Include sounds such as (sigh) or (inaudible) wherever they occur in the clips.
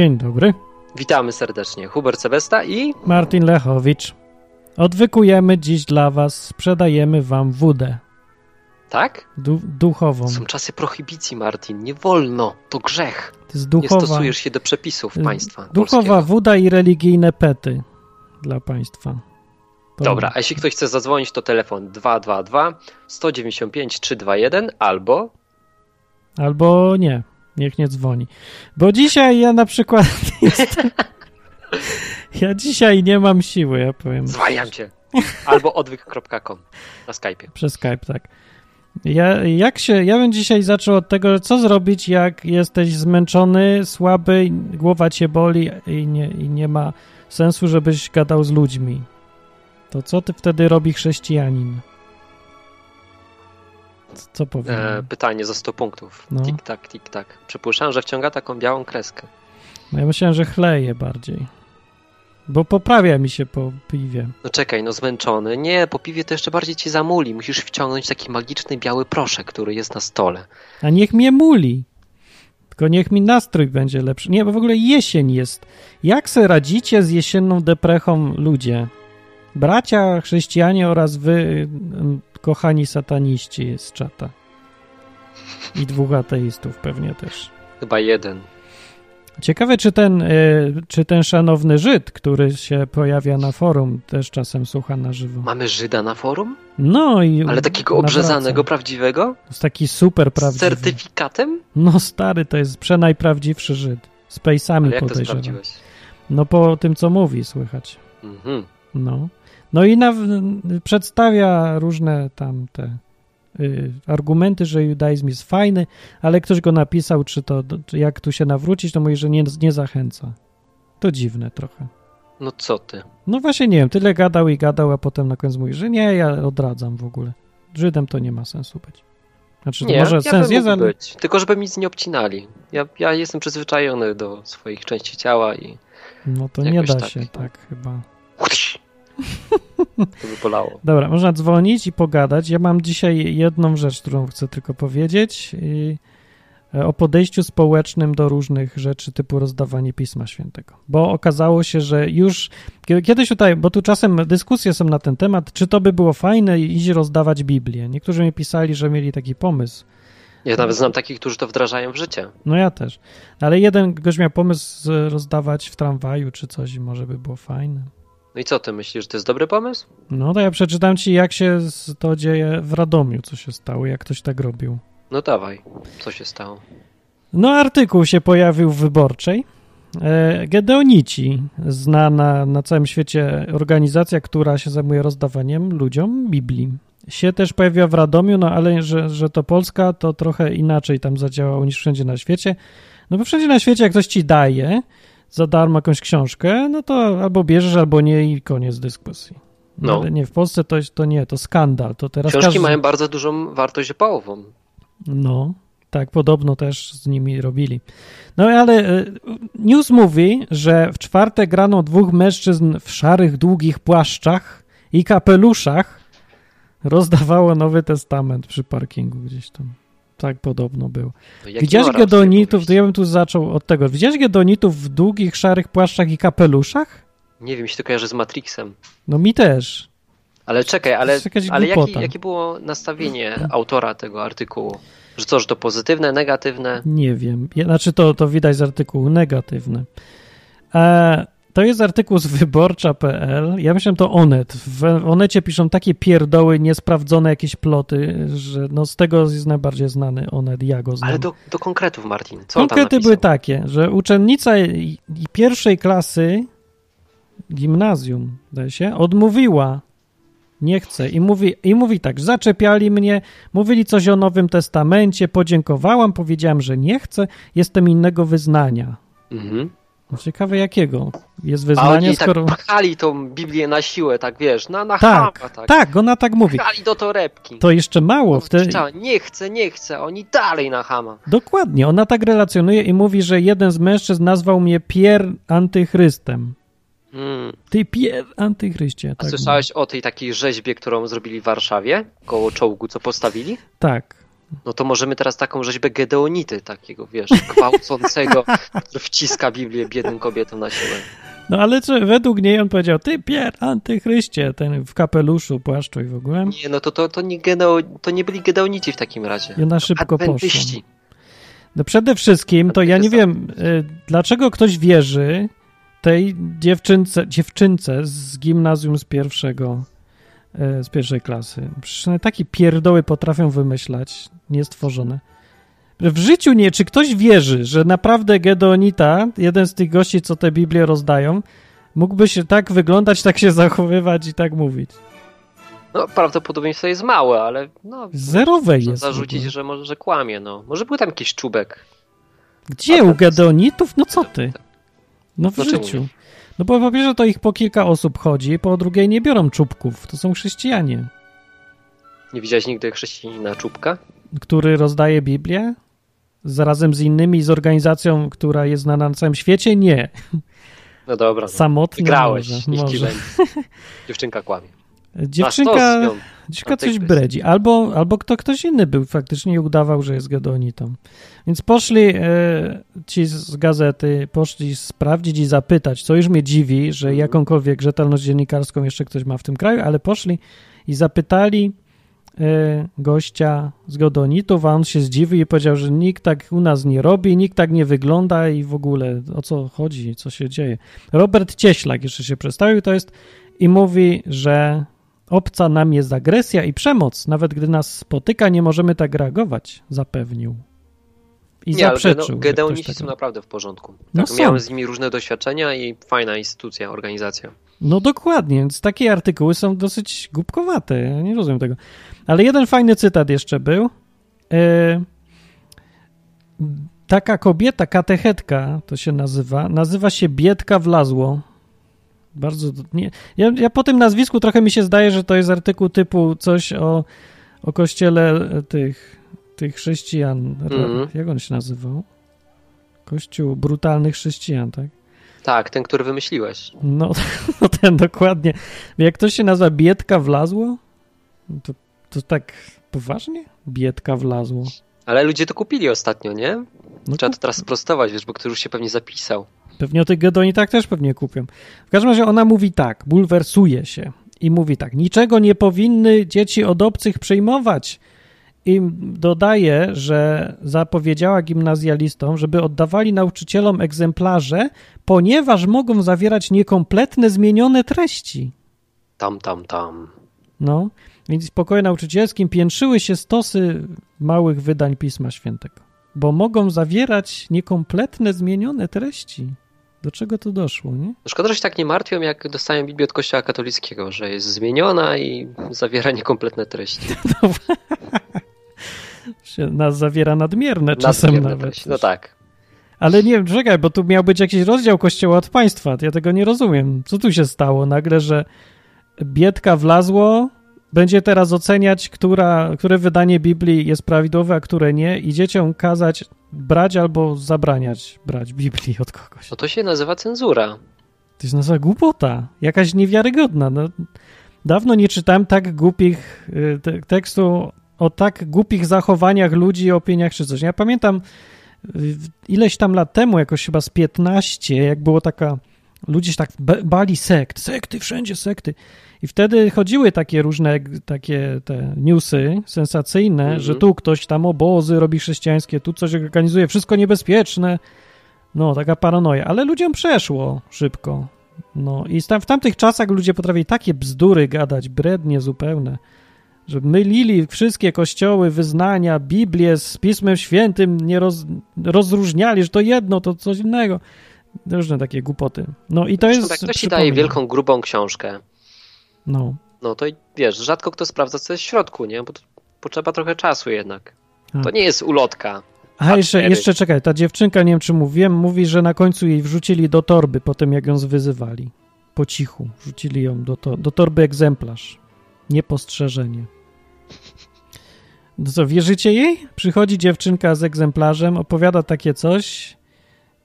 Dzień dobry. Witamy serdecznie. Hubert Sebesta i Martin Lechowicz. Odwykujemy dziś dla Was, sprzedajemy Wam wódę. Tak? Du duchową. Są czasy prohibicji, Martin. Nie wolno. To grzech. To jest duchowa, Nie stosujesz się do przepisów państwa. Duchowa polskiego. woda i religijne pety dla państwa. To- Dobra, a jeśli ktoś chce zadzwonić, to telefon 222 195 321 albo Albo nie, niech nie dzwoni. Bo dzisiaj ja na przykład (laughs) jestem... Ja dzisiaj nie mam siły, ja powiem. zwajam cię. Albo odwyk.com na Skype'ie. Przez Skype, tak. Ja, jak się, ja bym dzisiaj zaczął od tego, co zrobić, jak jesteś zmęczony, słaby, głowa cię boli i nie, i nie ma sensu, żebyś gadał z ludźmi. To co ty wtedy robi chrześcijanin? Co, powiem? E, pytanie za 100 punktów. No. Tik-tak, tik-tak. Przypuszczam, że wciąga taką białą kreskę. No ja myślałem, że chleje bardziej. Bo poprawia mi się po piwie. No czekaj, no zmęczony. Nie, po piwie to jeszcze bardziej cię zamuli. Musisz wciągnąć taki magiczny biały proszek, który jest na stole. A niech mnie muli. Tylko niech mi nastrój będzie lepszy. Nie, bo w ogóle jesień jest. Jak se radzicie z jesienną deprechą ludzie? Bracia chrześcijanie oraz wy, kochani sataniści z czata. I dwóch ateistów pewnie też. Chyba jeden. Ciekawe, czy ten, y, czy ten szanowny Żyd, który się pojawia na forum, też czasem słucha na żywo. Mamy Żyda na forum? No i. Ale takiego obrzezanego, prawdziwego? Jest taki super Z prawdziwy. certyfikatem? No stary, to jest przenajprawdziwszy Żyd. Z pejsami Ale jak to podejrzewam. No po tym, co mówi, słychać. Mhm. No. No i na, przedstawia różne tam te y, argumenty, że judaizm jest fajny, ale ktoś go napisał, czy to, czy jak tu się nawrócić, to mówi, że nie, nie zachęca. To dziwne trochę. No co ty? No właśnie nie wiem, tyle gadał i gadał, a potem na końcu mówi, że nie, ja odradzam w ogóle. Żydem to nie ma sensu być. Znaczy, Nie, może ja sens jest, ale... być. Tylko żeby mi nic nie obcinali. Ja, ja jestem przyzwyczajony do swoich części ciała i No to nie da tak. się tak chyba. To by bolało. Dobra, można dzwonić i pogadać. Ja mam dzisiaj jedną rzecz, którą chcę tylko powiedzieć. I e, o podejściu społecznym do różnych rzeczy typu rozdawanie Pisma Świętego. Bo okazało się, że już kie- kiedyś tutaj, bo tu czasem dyskusje są na ten temat, czy to by było fajne iść rozdawać Biblię. Niektórzy mi pisali, że mieli taki pomysł. Ja nawet znam takich, którzy to wdrażają w życie. No ja też. Ale jeden gość miał pomysł rozdawać w tramwaju czy coś i może by było fajne. No i co ty myślisz, że to jest dobry pomysł? No to ja przeczytam ci, jak się to dzieje w Radomiu, co się stało, jak ktoś tak robił. No dawaj. Co się stało? No, artykuł się pojawił w Wyborczej. E, Gedeonici, znana na całym świecie organizacja, która się zajmuje rozdawaniem ludziom Biblii. Się też pojawiła w Radomiu, no ale że, że to Polska, to trochę inaczej tam zadziałało niż wszędzie na świecie. No bo wszędzie na świecie, jak ktoś ci daje za darmo jakąś książkę, no to albo bierzesz, albo nie i koniec dyskusji. No, ale nie, w Polsce to, to nie, to skandal. To teraz Książki każdy... mają bardzo dużą wartość opałową. No, tak, podobno też z nimi robili. No ale e, news mówi, że w czwartek rano dwóch mężczyzn w szarych, długich płaszczach i kapeluszach rozdawało Nowy Testament przy parkingu gdzieś tam. Tak podobno. No, jaki Widziałeś gedonitów, to ja bym tu zaczął od tego. Widziałeś gedonitów w długich, szarych płaszczach i kapeluszach? Nie wiem, mi się to kojarzy z Matrixem. No mi też. Ale czekaj, ale, ale jaki, jakie było nastawienie autora tego artykułu? Że co, że to pozytywne, negatywne? Nie wiem. Znaczy to, to widać z artykułu negatywny. E, to jest artykuł z wyborcza.pl. Ja myślałem to Onet. W Onecie piszą takie pierdoły, niesprawdzone jakieś ploty, że no z tego jest najbardziej znany Onet. Ja go znam. Ale do, do konkretów, Martin. Co Konkrety były takie, że uczennica pierwszej klasy gimnazjum, zdaje się, odmówiła. Nie chce. I mówi, I mówi tak, zaczepiali mnie, mówili coś o Nowym Testamencie, podziękowałam, powiedziałam, że nie chcę, jestem innego wyznania. Mhm. No, ciekawe jakiego jest A wyznanie, oni skoro... tak pchali tą Biblię na siłę, tak wiesz, na, na Tak, chama, tak. tak, ona tak mówi. Pchali do torebki. To jeszcze mało. Wtedy... Nie chcę, nie chcę, oni dalej na chama. Dokładnie, ona tak relacjonuje i mówi, że jeden z mężczyzn nazwał mnie Pier Antychrystem. Hmm. Ty Pier Antychryście. A Tak, słyszałeś o tej takiej rzeźbie, którą zrobili w Warszawie, koło czołgu, co postawili? tak. No to możemy teraz taką rzeźbę Gedeonity, takiego, wiesz, gwałcącego, (laughs) który wciska Biblię biednym kobietom na siłę. No ale czy, według niej on powiedział, ty pier, antychryście, ten w kapeluszu, płaszczu i w ogóle. Nie, no to, to, to, nie, to nie byli Gedeonici w takim razie. I ona szybko poszła. Adwentyści. No przede wszystkim to ja nie wiem, y, dlaczego ktoś wierzy tej dziewczynce, dziewczynce z gimnazjum z pierwszego, z pierwszej klasy. Przecież takie pierdoły potrafią wymyślać, niestworzone. W życiu nie, czy ktoś wierzy, że naprawdę Gedeonita, jeden z tych gości, co te Biblię rozdają, mógłby się tak wyglądać, tak się zachowywać i tak mówić? No prawdopodobieństwo jest małe, ale no... Zerowe jest. zarzucić, że może, że kłamie, no. Może był tam jakiś czubek. Gdzie? U Gedeonitów? No co ty? No w No życiu. No bo po pierwsze to ich po kilka osób chodzi, po drugie nie biorą czubków. To są chrześcijanie. Nie widziałeś nigdy chrześcijanina czubka? Który rozdaje Biblię? Zarazem z innymi, z organizacją, która jest znana na całym świecie? Nie. No dobra, no. Samotnie Wygrałeś, może. niech może. (laughs) Dziewczynka kłamie. Dziewczynka, dziewczynka coś bredzi. Albo, albo kto, ktoś inny był faktycznie i udawał, że jest Gedeonitą. Więc poszli e, ci z gazety, poszli sprawdzić i zapytać, co już mnie dziwi, że Mhm. jakąkolwiek rzetelność dziennikarską jeszcze ktoś ma w tym kraju, ale poszli i zapytali e, gościa z Gedeonitów, a on się zdziwił i powiedział, że nikt tak u nas nie robi, nikt tak nie wygląda i w ogóle o co chodzi, co się dzieje. Robert Cieślak jeszcze się przedstawił, to jest i mówi, że obca nam jest agresja i przemoc. Nawet gdy nas spotyka, nie możemy tak reagować, zapewnił. I Nie, ale zaprzeczył. Gede- że Gedeonici ktoś są tak- naprawdę w porządku. No Tak, są. miałem z nimi różne doświadczenia i fajna instytucja, organizacja. No dokładnie, więc takie artykuły są dosyć głupkowate. Ja nie rozumiem tego. Ale jeden fajny cytat jeszcze był. E, taka kobieta, katechetka to się nazywa, nazywa się Biedka Wlazło. Bardzo. Nie, ja, ja po tym nazwisku trochę mi się zdaje, że to jest artykuł typu coś o, o kościele tych, tych chrześcijan. Mhm. Jak on się nazywał? Kościół brutalnych chrześcijan, tak? Tak, ten, który wymyśliłeś. No, (laughs) no ten dokładnie. Jak ktoś się nazywa Biedka Wlazło, to, to tak poważnie? Biedka Wlazło. Ale ludzie to kupili ostatnio, nie? No, Trzeba to teraz sprostować, wiesz, bo ktoś już się pewnie zapisał. Pewnie o tych Gedonitach też pewnie kupią. W każdym razie ona mówi tak, bulwersuje się i mówi tak, niczego nie powinny dzieci od obcych przyjmować. I dodaje, że zapowiedziała gimnazjalistom, żeby oddawali nauczycielom egzemplarze, ponieważ mogą zawierać niekompletne, zmienione treści. Tam, tam, tam. No, więc w pokoju nauczycielskim piętrzyły się stosy małych wydań Pisma Świętego, bo mogą zawierać niekompletne, zmienione treści. Do czego to doszło, nie? No Szkoda, że się tak nie martwią, jak dostają Biblię od Kościoła katolickiego, że jest zmieniona i zawiera niekompletne treści. (laughs) Się nas zawiera nadmierne czasem Nadmierne nawet. treści. No tak. Ale nie wiem, czekaj, bo tu miał być jakiś rozdział Kościoła od państwa. Ja tego nie rozumiem. Co tu się stało? Nagle, że biedka wlazło, będzie teraz oceniać, która, które wydanie Biblii jest prawidłowe, a które nie i dzieciom kazać brać albo zabraniać brać Biblii od kogoś. No to się nazywa cenzura. To jest nasza głupota. Jakaś niewiarygodna. No, dawno nie czytałem tak głupich y, te, tekstu o tak głupich zachowaniach ludzi, opiniach czy coś. Ja pamiętam y, ileś tam lat temu, jakoś chyba z 15, jak było taka, ludzie się tak ba- bali sekt, sekty, wszędzie sekty. I wtedy chodziły takie różne takie te newsy sensacyjne, Mhm. że tu ktoś tam obozy robi chrześcijańskie, tu coś organizuje, wszystko niebezpieczne. No, taka paranoja, ale ludziom przeszło szybko. No i tam, w tamtych czasach ludzie potrafili takie bzdury gadać, brednie zupełne, że mylili wszystkie kościoły, wyznania, Biblię z Pismem Świętym, nie roz, rozróżniali, że to jedno, to coś innego. Różne takie głupoty. No i to Zresztą jest... jak ktoś ci daje wielką, grubą książkę, No. no to wiesz, rzadko kto sprawdza, co jest w środku, nie? Bo potrzeba trochę czasu jednak. A. To nie jest ulotka. A jeszcze, jeszcze czekaj, ta dziewczynka, nie wiem czy mówiłem, mówi, że na końcu jej wrzucili do torby po tym, jak ją zwyzywali. Po cichu. Wrzucili ją do, to, do torby egzemplarz. Niepostrzeżenie. No co, wierzycie jej? Przychodzi dziewczynka z egzemplarzem, opowiada takie coś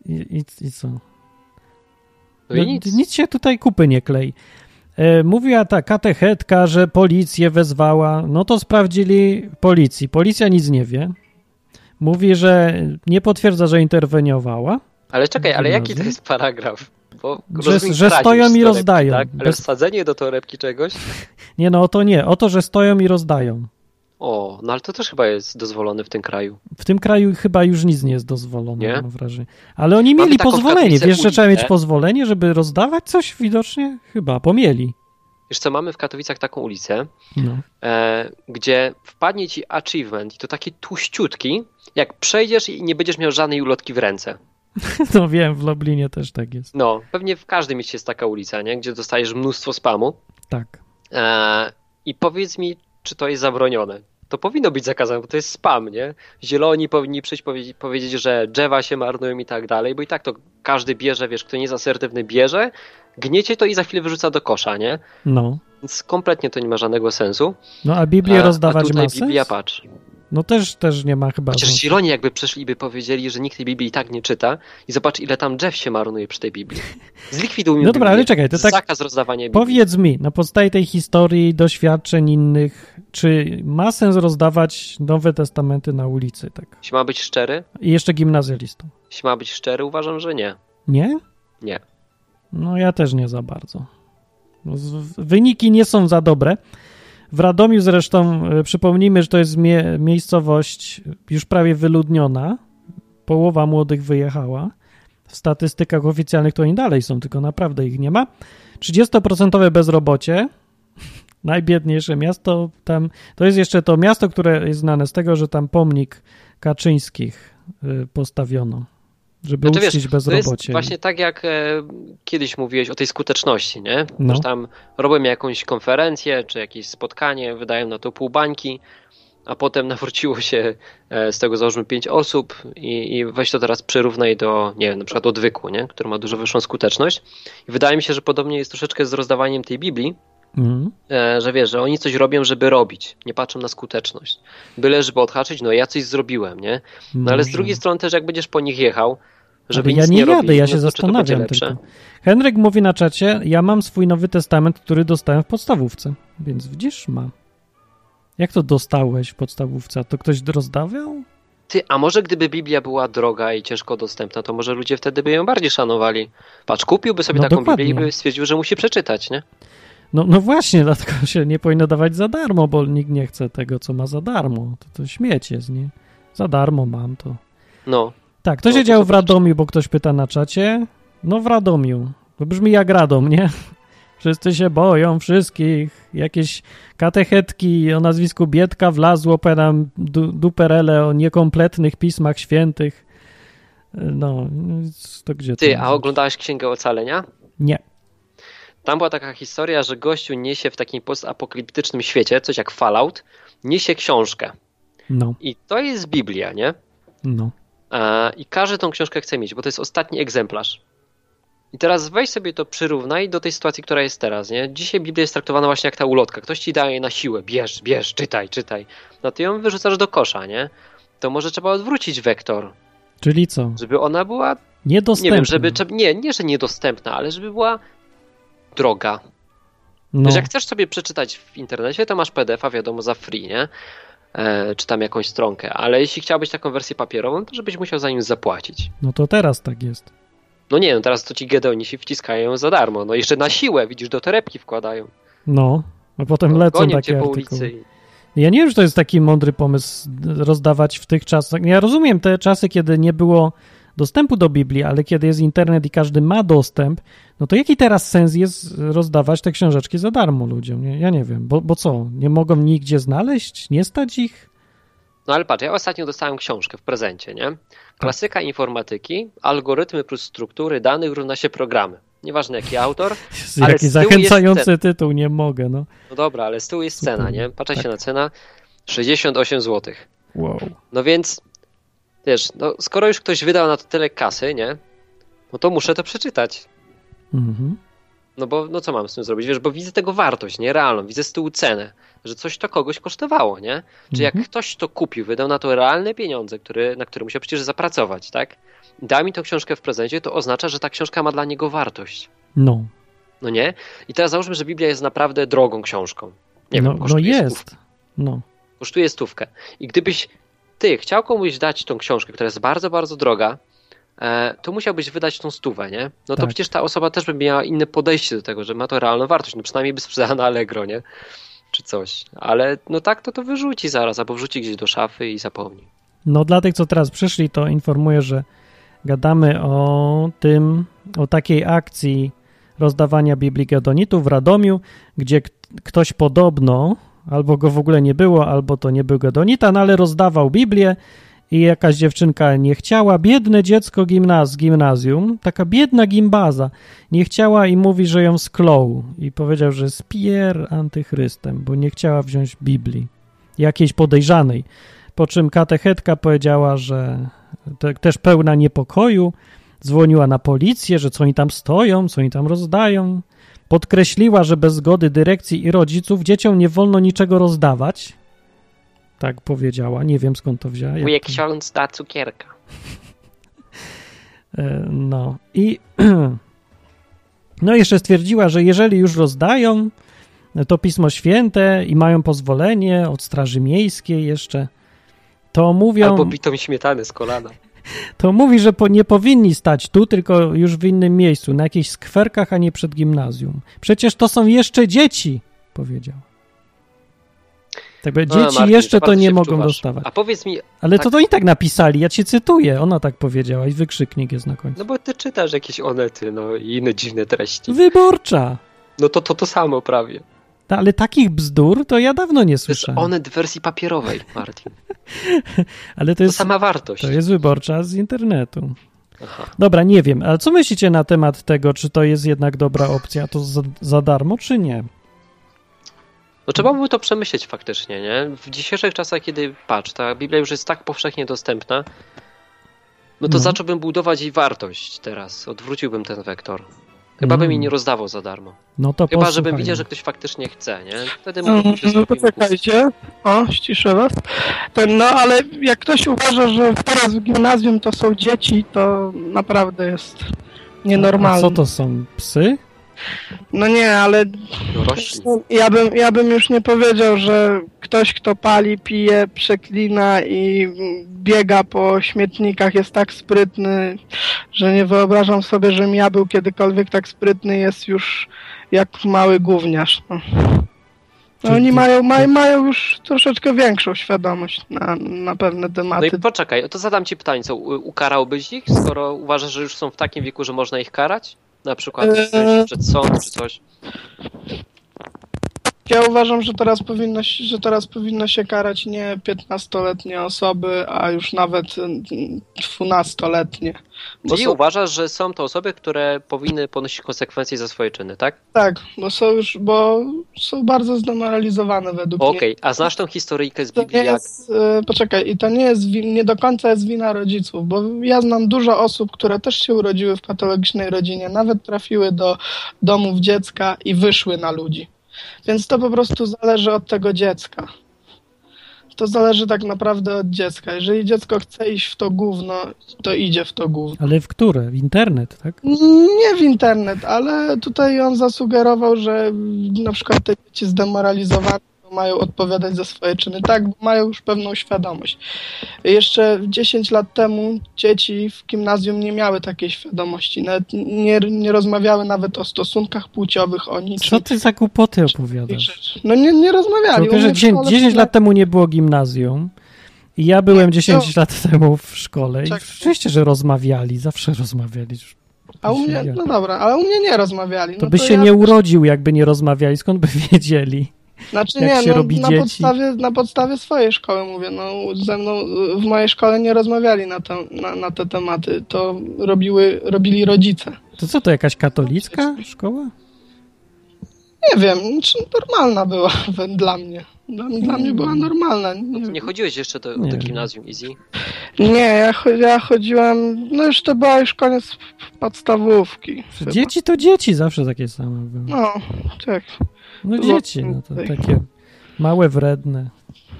i, i, i co? No i nic. nic się tutaj kupy nie klei. E, mówiła ta katechetka, że policję wezwała. No to sprawdzili policji. Policja nic nie wie. Mówi, że nie potwierdza, że interweniowała. Ale czekaj, ale jaki to jest paragraf? Bo Że- że stoją i rozdają. Tak? Ale Bez- wsadzenie do torebki czegoś? (laughs) Nie, no o to nie. O to, że stoją i rozdają. O, no ale to też chyba jest dozwolone w tym kraju. W tym kraju chyba już nic nie jest dozwolone, Nie? mam wrażenie. Ale oni mieli pozwolenie. Wiesz, że trzeba mieć pozwolenie, żeby rozdawać coś widocznie? Chyba, pomieli. Wiesz co, mamy w Katowicach taką ulicę, No. e, gdzie wpadnie ci achievement i to taki tłuściutki, jak przejdziesz i nie będziesz miał żadnej ulotki w ręce. (laughs) no wiem, w Lublinie też tak jest. No, pewnie w każdym mieście jest taka ulica, nie? Gdzie dostajesz mnóstwo spamu. Tak. E, I powiedz mi, czy to jest zabronione. To powinno być zakazane, bo to jest spam, nie? Zieloni powinni przyjść powiedzieć, powiedzieć, że drzewa się marnują i tak dalej, bo i tak to każdy bierze, wiesz, kto nie jest asertywny bierze, gniecie to i za chwilę wyrzuca do kosza, nie? No. Więc kompletnie to nie ma żadnego sensu. No a Biblię a, rozdawać a tutaj ma sens? Biblia, patrz. No też, też nie ma chyba Chociaż sensu. Zieloni jakby przyszli i by powiedzieli, że nikt tej Biblii i tak nie czyta i zobacz ile tam drzew się marnuje przy tej Biblii. Zlikwiduj mi No dobra, ale czekaj, to tak- Zakaz rozdawania Biblii. Powiedz mi, na podstawie tej historii, doświadczeń innych, czy ma sens rozdawać Nowe Testamenty na ulicy? Tak. Jeśli ma być szczery, I jeszcze gimnazjalistom. jeśli ma być szczery, uważam, że nie. Nie? Nie. No ja też nie za bardzo. No, Wyniki nie są za dobre. W Radomiu zresztą e, przypomnijmy, że to jest mie- miejscowość już prawie wyludniona. Połowa młodych wyjechała. W statystykach oficjalnych to oni dalej są, tylko naprawdę ich nie ma. 30% bezrobocie. (laughs) Najbiedniejsze miasto tam. To jest jeszcze to miasto, które jest znane z tego, że tam pomnik Kaczyńskich y, postawiono, żeby Znaczy, uczcić wiesz, To bezrobocie. jest właśnie tak, jak e, kiedyś mówiłeś o tej skuteczności, nie? No. Że tam robią jakąś konferencję, czy jakieś spotkanie, wydają na to pół bańki, a potem (laughs) nawróciło się e, z tego załóżmy pięć osób i, i weź to teraz przyrównaj do, nie wiem, na przykład odwyku, nie? Który ma dużo wyższą skuteczność. I wydaje mi się, że podobnie jest troszeczkę z rozdawaniem tej Biblii, e, że wiesz, że oni coś robią, żeby robić, nie patrzą na skuteczność. Byle, żeby odhaczyć, no ja coś zrobiłem, nie? No ale z drugiej strony też jak będziesz po nich jechał, żeby ja nie nie jadę, robili, ja się no to będzie zastanawiam tylko. Henryk mówi na czacie, ja mam swój Nowy Testament, który dostałem w podstawówce, więc widzisz, ma. Jak to dostałeś w podstawówce? To ktoś rozdawał? Ty, a może gdyby Biblia była droga i ciężko dostępna, to może ludzie wtedy by ją bardziej szanowali. Patrz, kupiłby sobie No taką dokładnie. Biblię i by stwierdził, że musi przeczytać, nie? No, no właśnie, (laughs) dlatego się nie powinno dawać za darmo, bo nikt nie chce tego, co ma za darmo. To, to śmieć jest, nie? Za darmo mam to. No. Tak, to No, się to działo w. Radomiu, bo ktoś pyta na czacie. No w Radomiu. To brzmi jak Radom, nie? (laughs) Wszyscy się boją, wszystkich. Jakieś katechetki o nazwisku Biedka wlazło, powiadam, du, duperele o niekompletnych pismach świętych. No, to gdzie to Ty, może a oglądałeś Księgę Ocalenia? Nie. Tam była taka historia, że gościu niesie w takim postapokaliptycznym świecie, coś jak Fallout, niesie książkę. No, I to jest Biblia, nie? no. E, I każdy tą książkę chce mieć, bo to jest ostatni egzemplarz. I teraz weź sobie to przyrównaj do tej sytuacji, która jest teraz, nie? Dzisiaj Biblia jest traktowana właśnie jak ta ulotka. Ktoś ci daje na siłę, bierz, bierz, czytaj, czytaj. No ty ją wyrzucasz do kosza, nie? To może trzeba odwrócić wektor, Czyli co? żeby ona była, Niedostępne. nie wiem, żeby, żeby- nie, nie, że niedostępna, ale żeby była droga. No, Wiesz, jak chcesz sobie przeczytać w internecie, to masz PDF-a, wiadomo, za free, nie? E, czy tam jakąś stronkę, ale jeśli chciałbyś taką wersję papierową, to żebyś musiał za nią zapłacić. no to teraz tak jest. No nie, no teraz to ci Gedeonisi wciskają ją za darmo. No jeszcze na siłę, widzisz, do torebki wkładają. No, a potem No, lecą takie cię po ulicy. Ja nie wiem, czy to jest taki mądry pomysł rozdawać w tych czasach. Ja rozumiem te czasy, kiedy nie było dostępu do Biblii, ale kiedy jest internet i każdy ma dostęp, no to jaki teraz sens jest rozdawać te książeczki za darmo ludziom? Nie? Ja nie wiem, bo, bo co? Nie mogą nigdzie znaleźć? Nie stać ich? No ale patrz, ja ostatnio dostałem książkę w prezencie, nie? Klasyka informatyki, algorytmy plus struktury danych równa się programy. Nieważne jaki autor. (laughs) Jezu, Ale Jaki zachęcający tytuł, nie mogę, no. No dobra, ale z tyłu jest cena, nie? Patrzcie Tak. na cena. 68 zł. Wow. No więc, wiesz, no skoro już ktoś wydał na to tyle kasy, nie? No to muszę to przeczytać. Mhm. No bo, no co mam z tym zrobić? Wiesz, bo widzę tego wartość, nie? Realną, widzę z tyłu cenę, że coś to kogoś kosztowało, nie? Czy jak Mhm. ktoś to kupił, wydał na to realne pieniądze, który, na które musiał przecież zapracować, tak? Da mi tą książkę w prezencie, to oznacza, że ta książka ma dla niego wartość. No. No nie? I teraz załóżmy, że Biblia jest naprawdę drogą książką. Nie no, wiem, no jest. stówkę. No. Kosztuje stówkę. I gdybyś ty chciał komuś dać tą książkę, która jest bardzo, bardzo droga, e, to musiałbyś wydać tą stówę, nie? No to Tak. przecież ta osoba też by miała inne podejście do tego, że ma to realną wartość. No przynajmniej by sprzedała na Allegro, nie? Czy coś. Ale no tak, to to wyrzuci zaraz, albo wrzuci gdzieś do szafy i zapomni. No dla tych, co teraz przyszli, to informuję, że gadamy o tym, o takiej akcji rozdawania Biblii Gedonitów w Radomiu, gdzie ktoś podobno, albo go w ogóle nie było, albo to nie był Gedonita, no ale rozdawał Biblię i jakaś dziewczynka nie chciała, biedne dziecko gimnaz, gimnazjum, taka biedna gimbaza, nie chciała i mówi, że ją sklął i powiedział, że spier antychrystem, bo nie chciała wziąć Biblii, jakiejś podejrzanej. Po czym katechetka powiedziała, że te, też pełna niepokoju, dzwoniła na policję, że co oni tam stoją, co oni tam rozdają. Podkreśliła, że bez zgody dyrekcji i rodziców dzieciom nie wolno niczego rozdawać. Tak powiedziała. Nie wiem skąd to wzięła. jak Wujek to- ksiądz da cukierka. (laughs) E, No i (clears throat) no jeszcze stwierdziła, że jeżeli już rozdają to Pismo Święte i mają pozwolenie od Straży Miejskiej jeszcze, to mówią, Albo bitą śmietany z kolana. To mówi, że po, nie powinni stać tu, tylko już w innym miejscu, na jakichś skwerkach, a nie przed gimnazjum. Przecież to są jeszcze dzieci, powiedział. Tak, A, dzieci Martin, jeszcze to nie mogą wczuwasz. dostawać. A powiedz mi, Ale tak- to to i tak napisali, ja cię cytuję, ona tak powiedziała i wykrzyknik jest na końcu. no bo ty czytasz jakieś onety, no i inne dziwne treści. Wyborcza! No to to, to samo prawie. No, ale takich bzdur to ja dawno nie To jest słyszałem. onet w wersji papierowej, Martin. (laughs) Ale to To jest, sama wartość. to jest wyborcza z internetu. Aha. Dobra, nie wiem, ale co myślicie na temat tego, czy to jest jednak dobra opcja, to za, za darmo, czy nie? No trzeba by to przemyśleć faktycznie, nie? W dzisiejszych czasach, kiedy patrz, ta Biblia już jest tak powszechnie dostępna, no to No. zacząłbym budować jej wartość teraz. Odwróciłbym ten wektor. Chyba Mm. bym jej nie rozdawał za darmo. No to Chyba, żebym posłuchajmy. widział, że ktoś faktycznie chce, nie? Wtedy Mm, mógłbym No poczekajcie. O, ściszę was. Ten, no ale jak ktoś uważa, że teraz w gimnazjum to są dzieci, to naprawdę jest A nienormalne. co to są, psy? No nie, ale ja bym, ja bym już nie powiedział, że ktoś, kto pali, pije, przeklina i biega po śmietnikach jest tak sprytny, że nie wyobrażam sobie, żebym ja był kiedykolwiek tak sprytny, jest już jak mały gówniarz. No. No oni mają, mają, mają już troszeczkę większą świadomość na, na pewne No tematy. i poczekaj, to zadam ci pytanie, co, ukarałbyś ich, skoro uważasz, że już są w takim wieku, że można ich karać? Na przykład wziąć przed sąd czy coś? Ja uważam, że teraz powinno, się- że teraz powinno się karać nie 15-letnie osoby, a już nawet mm, 12-letnie. Bo Czyli są, uważasz, że są to osoby, które powinny ponosić konsekwencje za swoje czyny, tak? tak, bo są już, bo są bardzo zdemoralizowane według mnie. Okej, a znasz tą historyjkę z Biblii, jak... jest, e, poczekaj, i to nie jest nie do końca jest wina rodziców, bo ja znam dużo osób, które też się urodziły w patologicznej rodzinie, nawet trafiły do domów dziecka i wyszły na ludzi. Więc to po prostu zależy od tego dziecka. To zależy tak naprawdę od dziecka. Jeżeli dziecko chce iść w to gówno, to idzie w to gówno. Ale w które? W internet, tak? Nie w internet, ale tutaj on zasugerował, że na przykład te dzieci zdemoralizowane mają odpowiadać za swoje czyny. Tak, bo mają już pewną świadomość. Jeszcze 10 lat temu dzieci w gimnazjum nie miały takiej świadomości. Nawet nie, nie rozmawiały nawet o stosunkach płciowych, o niczym. Co ty za głupoty opowiadasz? No nie, nie rozmawiali. Tylko, że mnie w 10, szkole 10 lat temu nie było gimnazjum i ja byłem 10 lat temu w szkole i oczywiście, że rozmawiali, zawsze rozmawiali. A u mnie, no dobra, ale u mnie nie rozmawiali. To no byś się ja nie urodził, jakby nie rozmawiali, skąd by (laughs) wiedzieli? Znaczy jak nie, się no, robi na, dzieci. podstawie, na podstawie swojej szkoły mówię, no ze mną w mojej szkole nie rozmawiali na te, na, na te tematy, to robiły, robili rodzice. To co to, jakaś katolicka szkoła? Nie wiem, czy normalna była (laughs) dla mnie. Dla, dla mnie była normalna. Nie, Nie chodziłeś jeszcze do, do gimnazjum Easy? nie ja, ja chodziłem, no już to była już koniec podstawówki. chyba. Dzieci to dzieci, zawsze takie same były. No, tak. No No, dzieci, no to tak. takie małe, wredne.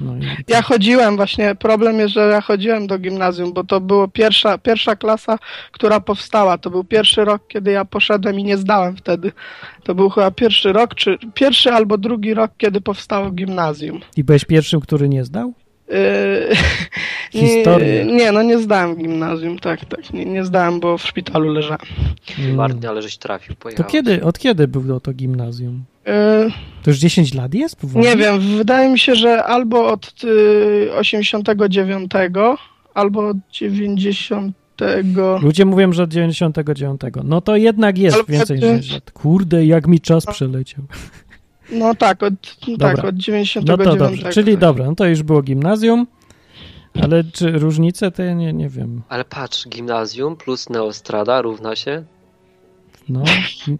No i Ja chodziłem właśnie, problem jest, że ja chodziłem do gimnazjum, bo to była pierwsza, pierwsza klasa, która powstała. To był pierwszy rok, kiedy ja poszedłem i nie zdałem wtedy. To był chyba pierwszy rok, czy pierwszy albo drugi rok, kiedy powstało gimnazjum. I byłeś pierwszym, który nie zdał? Yy, (laughs) Historię. Nie, nie, no nie zdałem gimnazjum, tak, tak. Nie, nie zdałem, bo w szpitalu leżałem. Marnie, ale żeś trafił, To pojechałeś. kiedy, od kiedy było to gimnazjum? Yy, To już 10 lat jest? Powoli? nie wiem, wydaje mi się, że albo od y, 89, albo od 90. Ludzie mówią, że od 99. No to jednak jest Ale więcej niż 10 lat. Kurde, jak mi czas przeleciał. No tak, od, tak, Dobra. od 99. No to dobrze, czyli tak. dobra, no to już było gimnazjum, ale czy różnice to ja nie, nie wiem. Ale patrz, gimnazjum plus neostrada równa się No,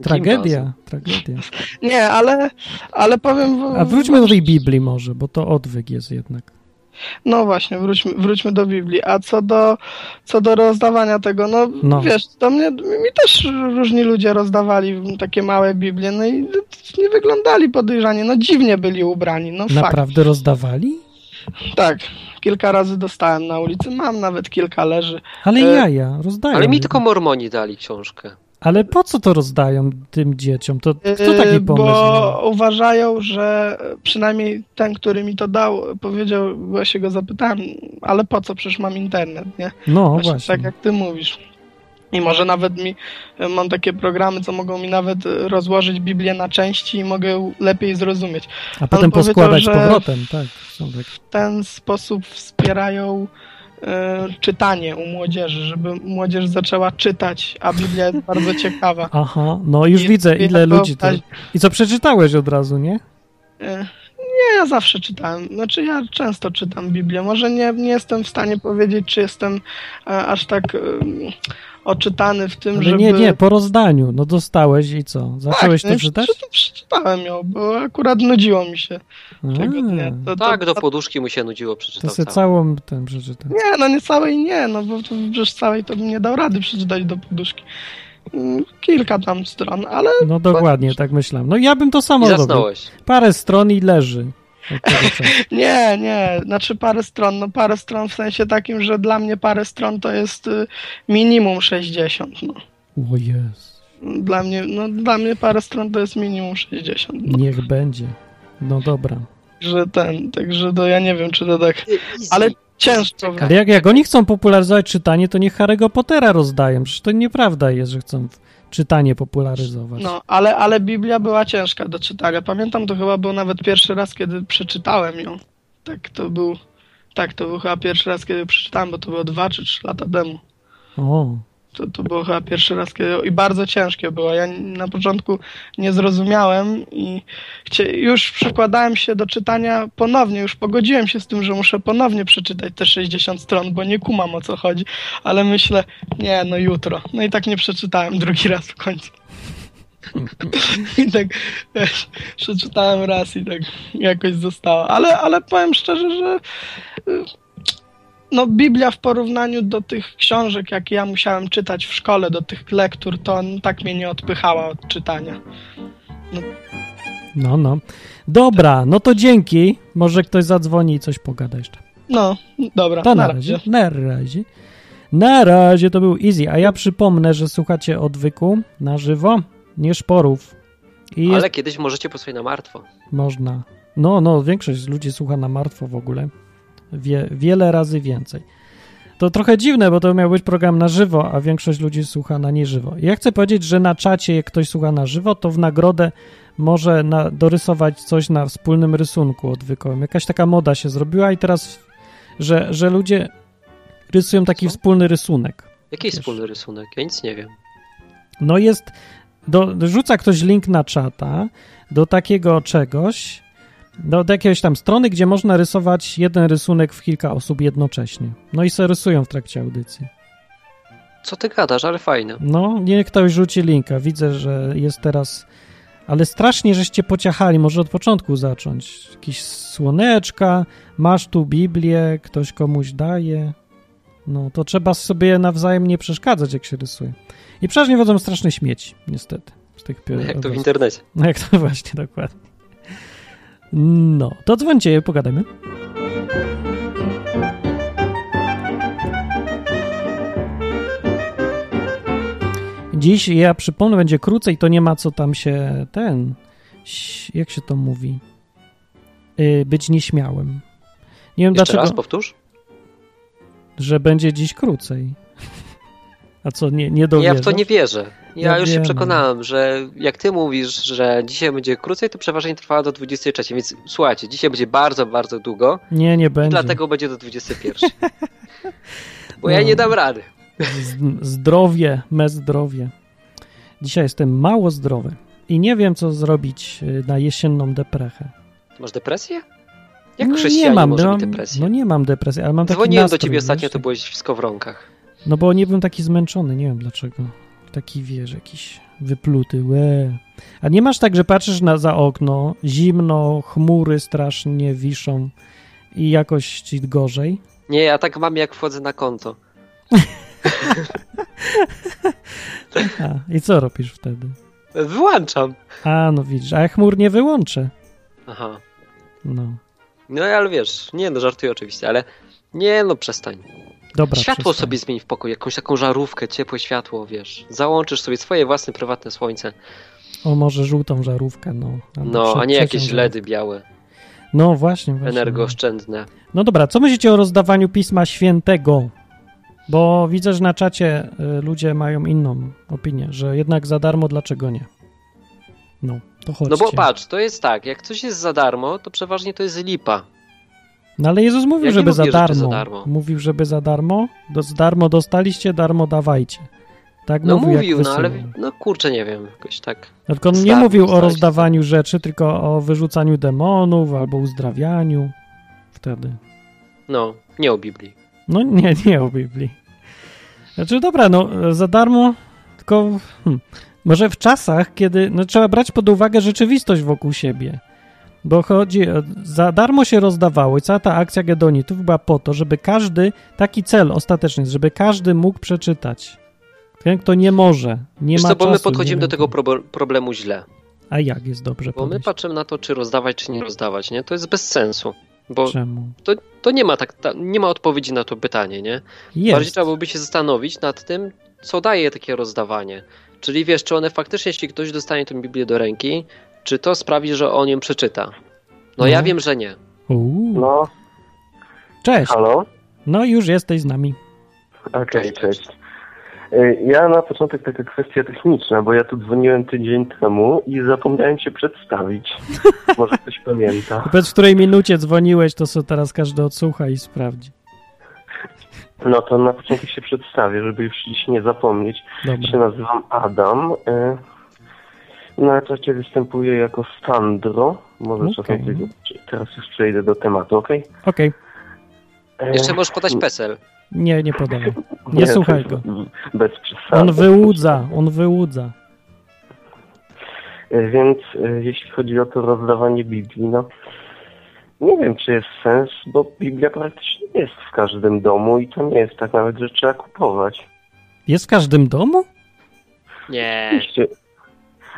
tragedia, tragedia. (laughs) Nie, ale, ale powiem... w- A wróćmy do tej Biblii może, bo to odwyk jest jednak. No właśnie, wróćmy, wróćmy do Biblii. A co do, co do rozdawania tego, no, No. wiesz, to mnie, mi też różni ludzie rozdawali takie małe Biblie, no i nie wyglądali podejrzanie, no dziwnie byli ubrani, no fakt. Naprawdę rozdawali? Tak, kilka razy dostałem na ulicy, mam nawet kilka leży. Ale E, jaja, rozdają. Ale mi tylko mormoni dali książkę. Ale po co to rozdają tym dzieciom? To kto Yy, taki pomysł miał? Bo uważają, że przynajmniej ten, który mi to dał, powiedział, bo ja się go zapytałem, ale po co, przecież mam internet, nie? No Właśnie, właśnie. Tak jak ty mówisz. I może nawet mi, mam takie programy, co mogą mi nawet e, rozłożyć Biblię na części i mogę lepiej zrozumieć. A potem poskładać z powrotem, tak. W ten sposób wspierają czytanie u młodzieży, żeby młodzież zaczęła czytać, a Biblia jest (laughs) bardzo ciekawa. Aha, no już I- widzę, ile ludzi to... I co, przeczytałeś od razu, nie? E, Nie, ja zawsze czytałem. Znaczy, ja często czytam Biblię. Może nie, nie jestem w stanie powiedzieć, czy jestem e, aż tak e, oczytany w tym, żeby... nie, nie, po rozdaniu. No dostałeś i co? Zacząłeś tak, no to czytać? przeczy- Przeczytałem ją, bo akurat nudziło mi się tego dnia. To, to, Tak, do to, poduszki mu się nudziło, To przeczytał sobie całą. ten przeczytał. Nie, no nie całej nie, no bo to przecież całej to bym nie dał rady przeczytać do poduszki. Mm, Kilka tam stron, ale No dokładnie, tak myślałem. No ja bym to samo zrobił. Parę stron i leży. (laughs) nie, nie, znaczy parę stron, no parę stron w sensie takim, że dla mnie parę stron to jest y, minimum 60, no. O jest. Dla mnie, no dla mnie parę stron to jest minimum 60. No. Niech będzie. No dobra. Że ten, także to ja nie wiem, czy to tak. Ale ciężko. Ale jak, jak oni chcą popularyzować czytanie, to niech Harry'ego Pottera rozdają. Przecież to nieprawda jest, że chcą czytanie popularyzować. No, ale, ale Biblia była ciężka do czytania. Pamiętam, to chyba był nawet pierwszy raz, kiedy przeczytałem ją. Tak, to był. Tak, to był chyba pierwszy raz, kiedy przeczytałem, bo to było dwa czy trzy lata temu. O, To, to było chyba pierwszy raz, kiedy. I bardzo ciężkie było. Ja na początku nie zrozumiałem i już przykładałem się do czytania ponownie. Już pogodziłem się z tym, że muszę ponownie przeczytać te 60 stron, bo nie kumam o co chodzi. Ale myślę, nie, no jutro. No i tak nie przeczytałem (laughs) drugi raz w końcu. I tak wiesz, przeczytałem raz i tak jakoś zostało. Ale, ale powiem szczerze, że y, no Biblia w porównaniu do tych książek, jakie ja musiałem czytać w szkole, do tych lektur, to on tak mnie nie odpychała od czytania. no, no. Dobra, no to dzięki. Może ktoś zadzwoni i coś pogada jeszcze. No, dobra, To na razie. Na razie. Na razie to był Easy. A ja przypomnę, że słuchacie odwyku na żywo, nie szporów. I jest Ale kiedyś możecie posłuchać na martwo. można. No, no, większość ludzi słucha na martwo w ogóle. Wie, wiele razy więcej. To trochę dziwne, bo to miał być program na żywo, a większość ludzi słucha na nieżywo. I Ja chcę powiedzieć, że na czacie, jak ktoś słucha na żywo, to w nagrodę może na, dorysować coś na wspólnym rysunku odwykowym. Jakaś taka moda się zrobiła i teraz, że, że ludzie rysują taki Co? wspólny rysunek. Jaki Wiesz. wspólny rysunek? Ja nic nie wiem. No jest, do, rzuca ktoś link na czata do takiego czegoś, do, do jakiejś tam strony, gdzie można rysować jeden rysunek w kilka osób jednocześnie. No i se rysują w trakcie audycji. Co ty gadasz, ale fajne. No, niech ktoś rzuci linka. Widzę, że jest teraz... Ale strasznie żeście pociachali, może od początku zacząć. Jakieś słoneczka, masz tu Biblię, ktoś komuś daje. No, to trzeba sobie nawzajem nie przeszkadzać, jak się rysuje. I przeważnie wodzą straszne śmieci, niestety. Z tych Jak to w internecie. No (laughs) jak to właśnie, dokładnie. No, to dzwońcie, Pogadajmy. Dziś, ja przypomnę, będzie krócej, to nie ma co tam się ten. Jak się to mówi? Yy, być nieśmiałym. Nie wiem Jeszcze dlaczego. raz powtórz? Że będzie dziś krócej. A co, nie, nie Ja w to nie wierzę. Ja, Ja już wiem. się przekonałem, że jak ty mówisz, że dzisiaj będzie krócej, to przeważnie trwa do 23. Więc słuchajcie, dzisiaj będzie bardzo, bardzo długo. Nie, nie będzie. Dlatego będzie do 21. (laughs) Bo ja No. nie dam rady. Zdrowie, me zdrowie. Dzisiaj jestem mało zdrowy i nie wiem, co zrobić y, na jesienną deprechę. Masz depresję? Jak No, chrześcijanin może no, mieć depresję? No nie mam depresji, ale mam taki Dzwoniłem do ciebie ostatnio, to byłeś w skowronkach. No bo nie byłem taki zmęczony, nie wiem dlaczego. Taki, wiesz, jakiś wypluty, łe. A nie masz tak, że patrzysz na, za okno, zimno, chmury strasznie wiszą i jakoś ci gorzej? Nie, ja tak mam jak wchodzę na konto. (laughs) A, i co robisz wtedy? Wyłączam. A, no widzisz, a ja chmur nie wyłączę. Aha. No, No ale wiesz, nie no, żartuję oczywiście, ale nie no, przestań. Dobra. światło przestań. sobie zmień w pokoju, jakąś taką żarówkę, ciepłe światło, wiesz. Załączysz sobie swoje własne, prywatne słońce. O, może żółtą żarówkę, no. No, a nie jakieś. LEDy białe, No właśnie, właśnie. energooszczędne. No dobra, co myślicie o rozdawaniu Pisma Świętego? Bo widzę, że na czacie y, ludzie mają inną opinię, że jednak za darmo, dlaczego nie? No, to chodźcie. No bo patrz, to jest tak, jak coś jest za darmo, to przeważnie to jest lipa. No ale Jezus mówił, Ja żeby, za darmo. za darmo. Mówił, żeby za darmo. Do, z darmo dostaliście, darmo dawajcie. Tak No mówił, mówił, no ale no kurczę, nie wiem, jakoś tak. Tylko on nie mówił o rozdawaniu rzeczy, tylko o wyrzucaniu demonów albo uzdrawianiu. Wtedy. No, nie o Biblii. No nie, (laughs) nie o Biblii. Znaczy, dobra, no za darmo, tylko hmm, może w czasach, kiedy no, trzeba brać pod uwagę rzeczywistość wokół siebie. Bo chodzi, za darmo się rozdawało i cała ta akcja Gedonitów była po to, żeby każdy, taki cel ostateczny jest, żeby każdy mógł przeczytać. Ten, kto nie może, nie Wiesz ma co, bo my podchodzimy do tego problemu źle. A jak jest dobrze Bo my podejść? patrzymy na to, czy rozdawać, czy nie rozdawać, nie? To jest bez sensu. Bo Czemu? to, to nie ma tak, ta, nie ma odpowiedzi na to pytanie, nie? Bardziej Jest. trzeba byłoby się zastanowić nad tym, co daje takie rozdawanie. Czyli wiesz, czy one faktycznie, jeśli ktoś dostanie tę Biblię do ręki, czy to sprawi, że on ją przeczyta? No, No. ja wiem, że nie. Uuu. No, Cześć. halo? No już jesteś z nami. Okej, Cześć, cześć. Y, Ja na początek taka kwestia techniczna, bo ja tu dzwoniłem tydzień temu i zapomniałem się przedstawić. (laughs) Może ktoś pamięta. Powiedz, w której minucie dzwoniłeś, to sobie teraz każdy odsłucha i sprawdzi. No to na początek się przedstawię, żeby już dziś nie zapomnieć. Się Dobra. nazywam Adam. y, Na czacie występuję jako Sandro. Może Okej. czasem tego- teraz już przejdę do tematu, okej? Okej. Y, Jeszcze możesz podać PESEL. Nie, nie podawaj. (laughs) Nie słuchaj to go. Bez przesady. On wyłudza, on wyłudza. E, Więc e, jeśli chodzi o to rozdawanie Biblii, no nie wiem, czy jest sens, bo Biblia praktycznie jest w każdym domu i to nie jest tak nawet, że trzeba kupować. Jest w każdym domu? Nie. Oczywiście,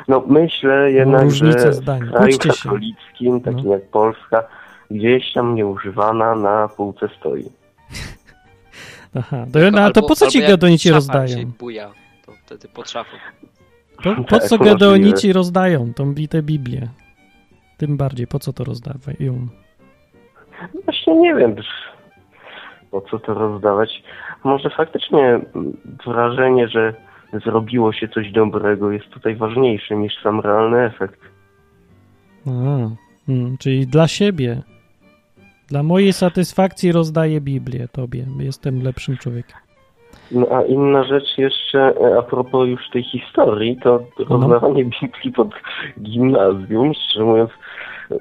no myślę jednak, różnice że zdań. w kraju Kłóćcie się. katolickim, takim No. jak Polska, gdzieś tam nieużywana na półce stoi. (laughs) Aha. To, no, a to po co ci szafa rozdają? się buja, to wtedy pod szafą. Po, (laughs) po Tak, co gedeonici rozdają tą bitę Biblię? Tym bardziej, po co to rozdawają? Właśnie nie wiem, po co to rozdawać. Może faktycznie wrażenie, że zrobiło się coś dobrego jest tutaj ważniejsze niż sam realny efekt. A, hmm, czyli dla siebie. Dla mojej satysfakcji rozdaję Biblię tobie. Jestem lepszym człowiekiem. No a inna rzecz jeszcze e, a propos już tej historii, to rozdawanie Biblii pod gimnazjum, szczerze mówiąc,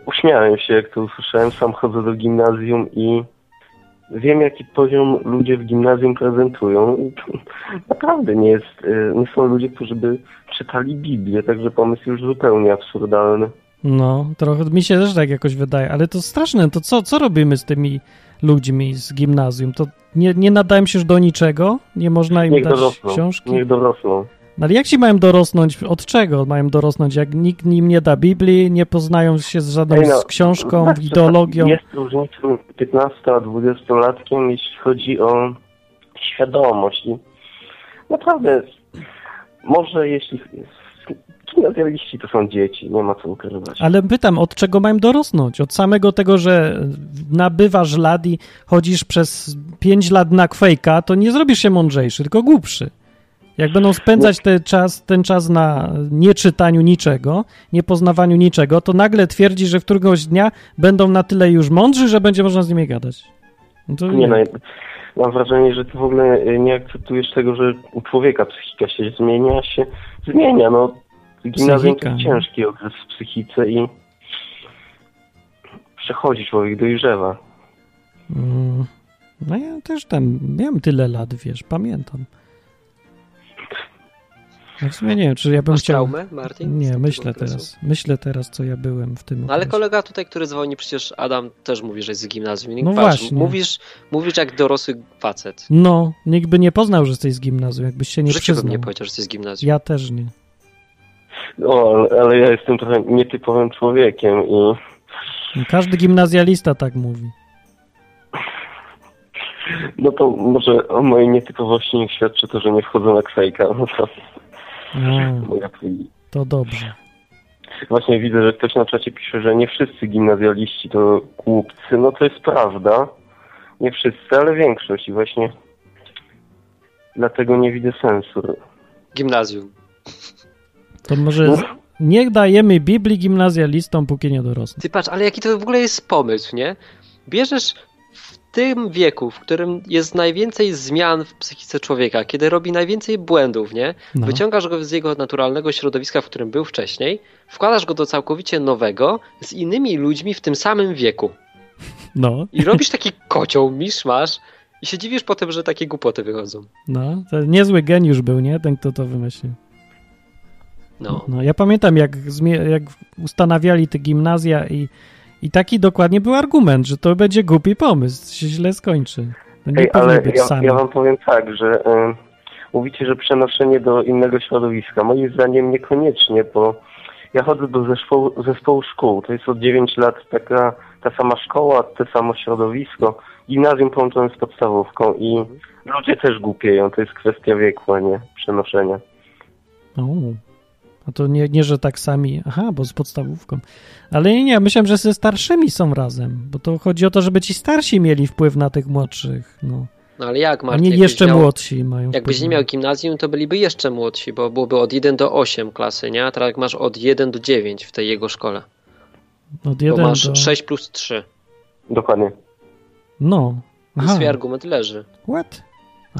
uśmiałem się jak to usłyszałem, sam chodzę do gimnazjum i wiem jaki poziom ludzie w gimnazjum prezentują i to naprawdę nie jest, e, nie są ludzie, którzy by czytali Biblię, także pomysł już zupełnie absurdalny. No, trochę mi się też tak jakoś wydaje, ale to straszne. To co, co robimy z tymi ludźmi z gimnazjum? To nie, nie nadają się już do niczego? Nie można im Niech dać dorosną, książki? niech dorosną. No ale jak się mają dorosnąć? Od czego mają dorosnąć? Jak nikt im nie da Biblii, nie poznają się z żadną no, z książką, znaczy, ideologią. Jest różnica między 15 a 20-latkiem, jeśli chodzi o świadomość. I naprawdę Może jeśli gimnazjaliści to są dzieci, nie ma co ukrywać. Ale pytam, od czego mają dorosnąć? Od samego tego, że nabywasz lat i chodzisz przez 5 lat na kwejka, to nie zrobisz się mądrzejszy, tylko głupszy. Jak będą spędzać ten czas, ten czas na nieczytaniu niczego, niepoznawaniu niczego, to nagle twierdzi, że w któregoś dnia będą na tyle już mądrzy, że będzie można z nimi gadać. No to nie, no, mam wrażenie, że ty w ogóle nie akceptujesz tego, że u człowieka psychika się zmienia, się zmienia. No, gimnazjum to jest ciężki okres w psychice i przechodzi człowiek, dojrzewa. Mm, no ja też tam miałem tyle lat, wiesz, pamiętam. No w sumie nie wiem, czy ja bym Masz chciał... traumę, Martin? Nie, myślę teraz. Myślę teraz, co ja byłem w tym no, Ale kolega tutaj, który dzwoni, przecież Adam też mówi, że jest z gimnazjum. No Patrz, właśnie. Mówisz, mówisz jak dorosły facet. No, nikt by nie poznał, że jesteś z gimnazjum, jakbyś się nie W życiu bym przyznał. nie powiedział, że jesteś z gimnazjum. Ja też nie. No, ale, ale ja jestem trochę nietypowym człowiekiem i Każdy gimnazjalista tak mówi. no to może o mojej nietypowości niech świadczy to, że nie wchodzę na ksejka. No to No, moja to dobrze. Właśnie widzę, że ktoś na czacie pisze, że nie wszyscy gimnazjaliści to głupcy. No to jest prawda. Nie wszyscy, ale większość i właśnie dlatego nie widzę sensu. Gimnazjum. To może z... nie dajemy Biblii gimnazjalistom, póki nie dorosną. Ty patrz, ale jaki to w ogóle jest pomysł, nie? Bierzesz w tym wieku, w którym jest najwięcej zmian w psychice człowieka, kiedy robi najwięcej błędów, nie? No. Wyciągasz go z jego naturalnego środowiska, w którym był wcześniej, wkładasz go do całkowicie nowego, z innymi ludźmi w tym samym wieku. No, I robisz taki kocioł, miszmasz i się dziwisz potem, że takie głupoty wychodzą. no. To niezły geniusz był, nie? Ten, kto to wymyślił. No. No, ja pamiętam, jak, jak ustanawiali te gimnazja i, i taki dokładnie był argument, że to będzie głupi pomysł, się źle skończy. To nie Ej, ale być ja, sami. ja wam powiem tak, że y, mówicie, że przenoszenie do innego środowiska. Moim zdaniem niekoniecznie, bo ja chodzę do zespołu, zespołu szkół. To jest od 9 lat taka ta sama szkoła, to samo środowisko. Gimnazjum połączone z podstawówką i ludzie też głupieją. To jest kwestia wieku, a nie przenoszenia. O, a to nie, nie, że tak sami, aha, bo z podstawówką. Ale nie, nie, myślałem, że ze starszymi są razem, bo to chodzi o to, żeby ci starsi mieli wpływ na tych młodszych, no. No ale jak, Martin? nie jakbyś jeszcze miał- młodsi mają Jakbyś nie miał gimnazjum, to byliby jeszcze młodsi, bo byłoby od 1 do 8 klasy, nie? A teraz jak masz od 1 do 9 w tej jego szkole. Od Bo jeden masz do... 6 plus 3. Dokładnie. No. I Aha, swój argument leży. what?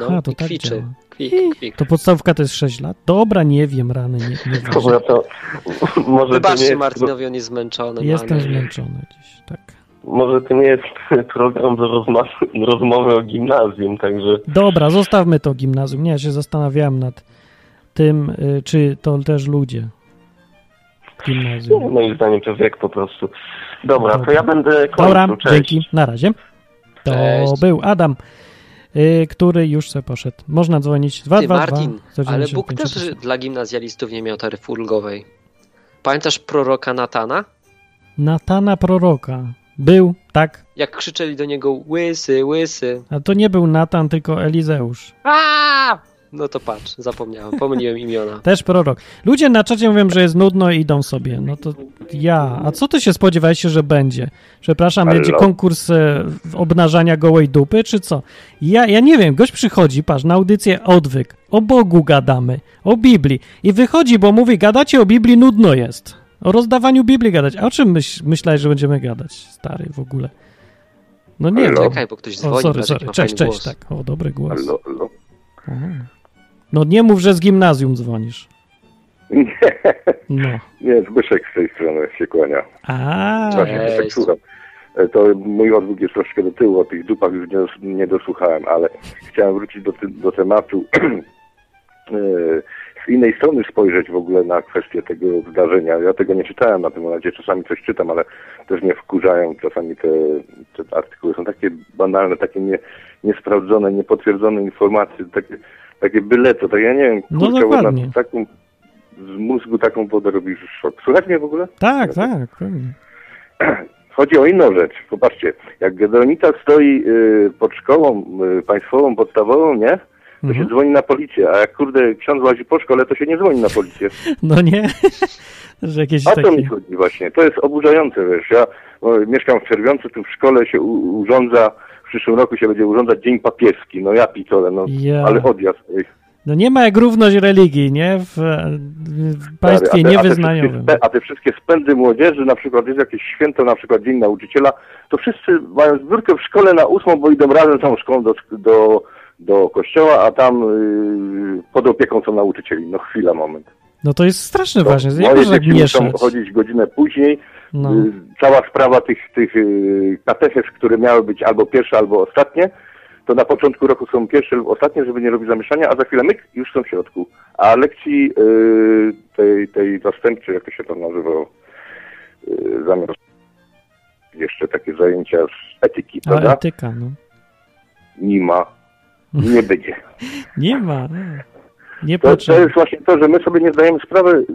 No Aha, to i tak kwiczy. działa. Kwik, kwik. To podstawówka to jest 6 lat? Dobra, nie wiem, rany, nie, nie wiem. Dobra, to (laughs) może to nie Wybaczcie Martinowi, on jest zmęczony. no, Jestem zmęczony dziś, tak. może to nie jest (laughs) program do rozma- rozmowy o gimnazjum, także Dobra, zostawmy to gimnazjum. Nie, ja się zastanawiałem nad tym, y, czy to też ludzie. Gimnazjum. moim zdaniem to wiek po prostu. Dobra, Dobra. to ja będę kończył. Dobra, Cześć. dzięki, na razie. To Cześć. był Adam, który już se poszedł. Można dzwonić 222 Ty, Martin, ale Bóg 195 też dla gimnazjalistów nie miał taryfy ulgowej. Pamiętasz proroka Natana? Natana proroka. Był, tak, Jak krzyczeli do niego łysy, łysy. a to nie był Natan, tylko Elizeusz. A! No to patrz, zapomniałem, pomyliłem imiona. (laughs) Też prorok. Ludzie na czacie mówią, że jest nudno i idą sobie. No to ja. A co ty się spodziewałeś, że będzie? Przepraszam, Halo? będzie konkurs e, obnażania gołej dupy, czy co? Ja, ja nie wiem, gość przychodzi, patrz, na audycję odwyk. O Bogu gadamy, o Biblii. I wychodzi, bo mówi, gadacie o Biblii, nudno jest. O rozdawaniu Biblii gadać. A o czym myśl, myślałeś, że będziemy gadać, stary, w ogóle? No nie wiem. Czekaj, bo ktoś O, dzwoni, sorry, jaki sorry. ma Cześć, cześć, głos. tak. O, dobry głos. Halo. Aha. No nie mów, że z gimnazjum dzwonisz. No. Nie, Zbyszek z tej strony się kłania. A, Właśnie tak słucham. E, To mój odwrót jest troszkę do tyłu, o tych dupach już nie, nie dosłuchałem, ale chciałem wrócić do, ty- do tematu (clears throat) e, z innej strony spojrzeć w ogóle na kwestię tego zdarzenia. Ja tego nie czytałem na tym momencie, czasami coś czytam, ale też mnie wkurzają. Czasami te, te artykuły są takie banalne, takie nie, niesprawdzone, niepotwierdzone informacje, takie, takie byle co. Tak ja nie wiem, No kurczę, dokładnie. na taką, z mózgu taką wodę robisz szok. Słychać mnie w ogóle? tak, tak, pewnie. (clears throat) Chodzi o inną rzecz. Popatrzcie, jak Gedonica stoi y, pod szkołą y, państwową, podstawową, nie? to Mhm. się dzwoni na policję, a jak kurde ksiądz łazi po szkole, to się nie dzwoni na policję. (laughs) No nie? (laughs) Że jakieś O to mi takie... chodzi właśnie. To jest oburzające, wiesz. Ja o, mieszkam w Czerwioncu, tu w szkole się u, urządza, w przyszłym roku się będzie urządzać Dzień Papieski. No ja pitole, no Ja. ale odjazd. ej. No nie ma jak równość religii, nie? W, w państwie Stary, a te- niewyznaniowym. A te, a te wszystkie spędy młodzieży, na przykład jest jakieś święto, na przykład Dzień Nauczyciela, to wszyscy mają zbiórkę w szkole na ósmą, bo idą razem całą szkołą do, do, do kościoła, a tam yy, pod opieką są nauczycieli. No chwila, moment. No to jest straszne To. Jak moje można tak mieszać? chodzić godzinę później. No. Y, Cała sprawa tych, tych y, kateches, które miały być albo pierwsze, albo ostatnie, to na początku roku są pierwsze lub ostatnie, żeby nie robić zamieszania, a za chwilę myk, już są w środku. A lekcji y, tej, tej zastępczej, jak to się tam nazywało, y, zamiast jeszcze takie zajęcia z etyki, A prawda? etyka, no. Nie ma, nie będzie. (laughs) Nie ma. Nie, nie To, to potrzeba. jest właśnie to, że my sobie nie zdajemy sprawy,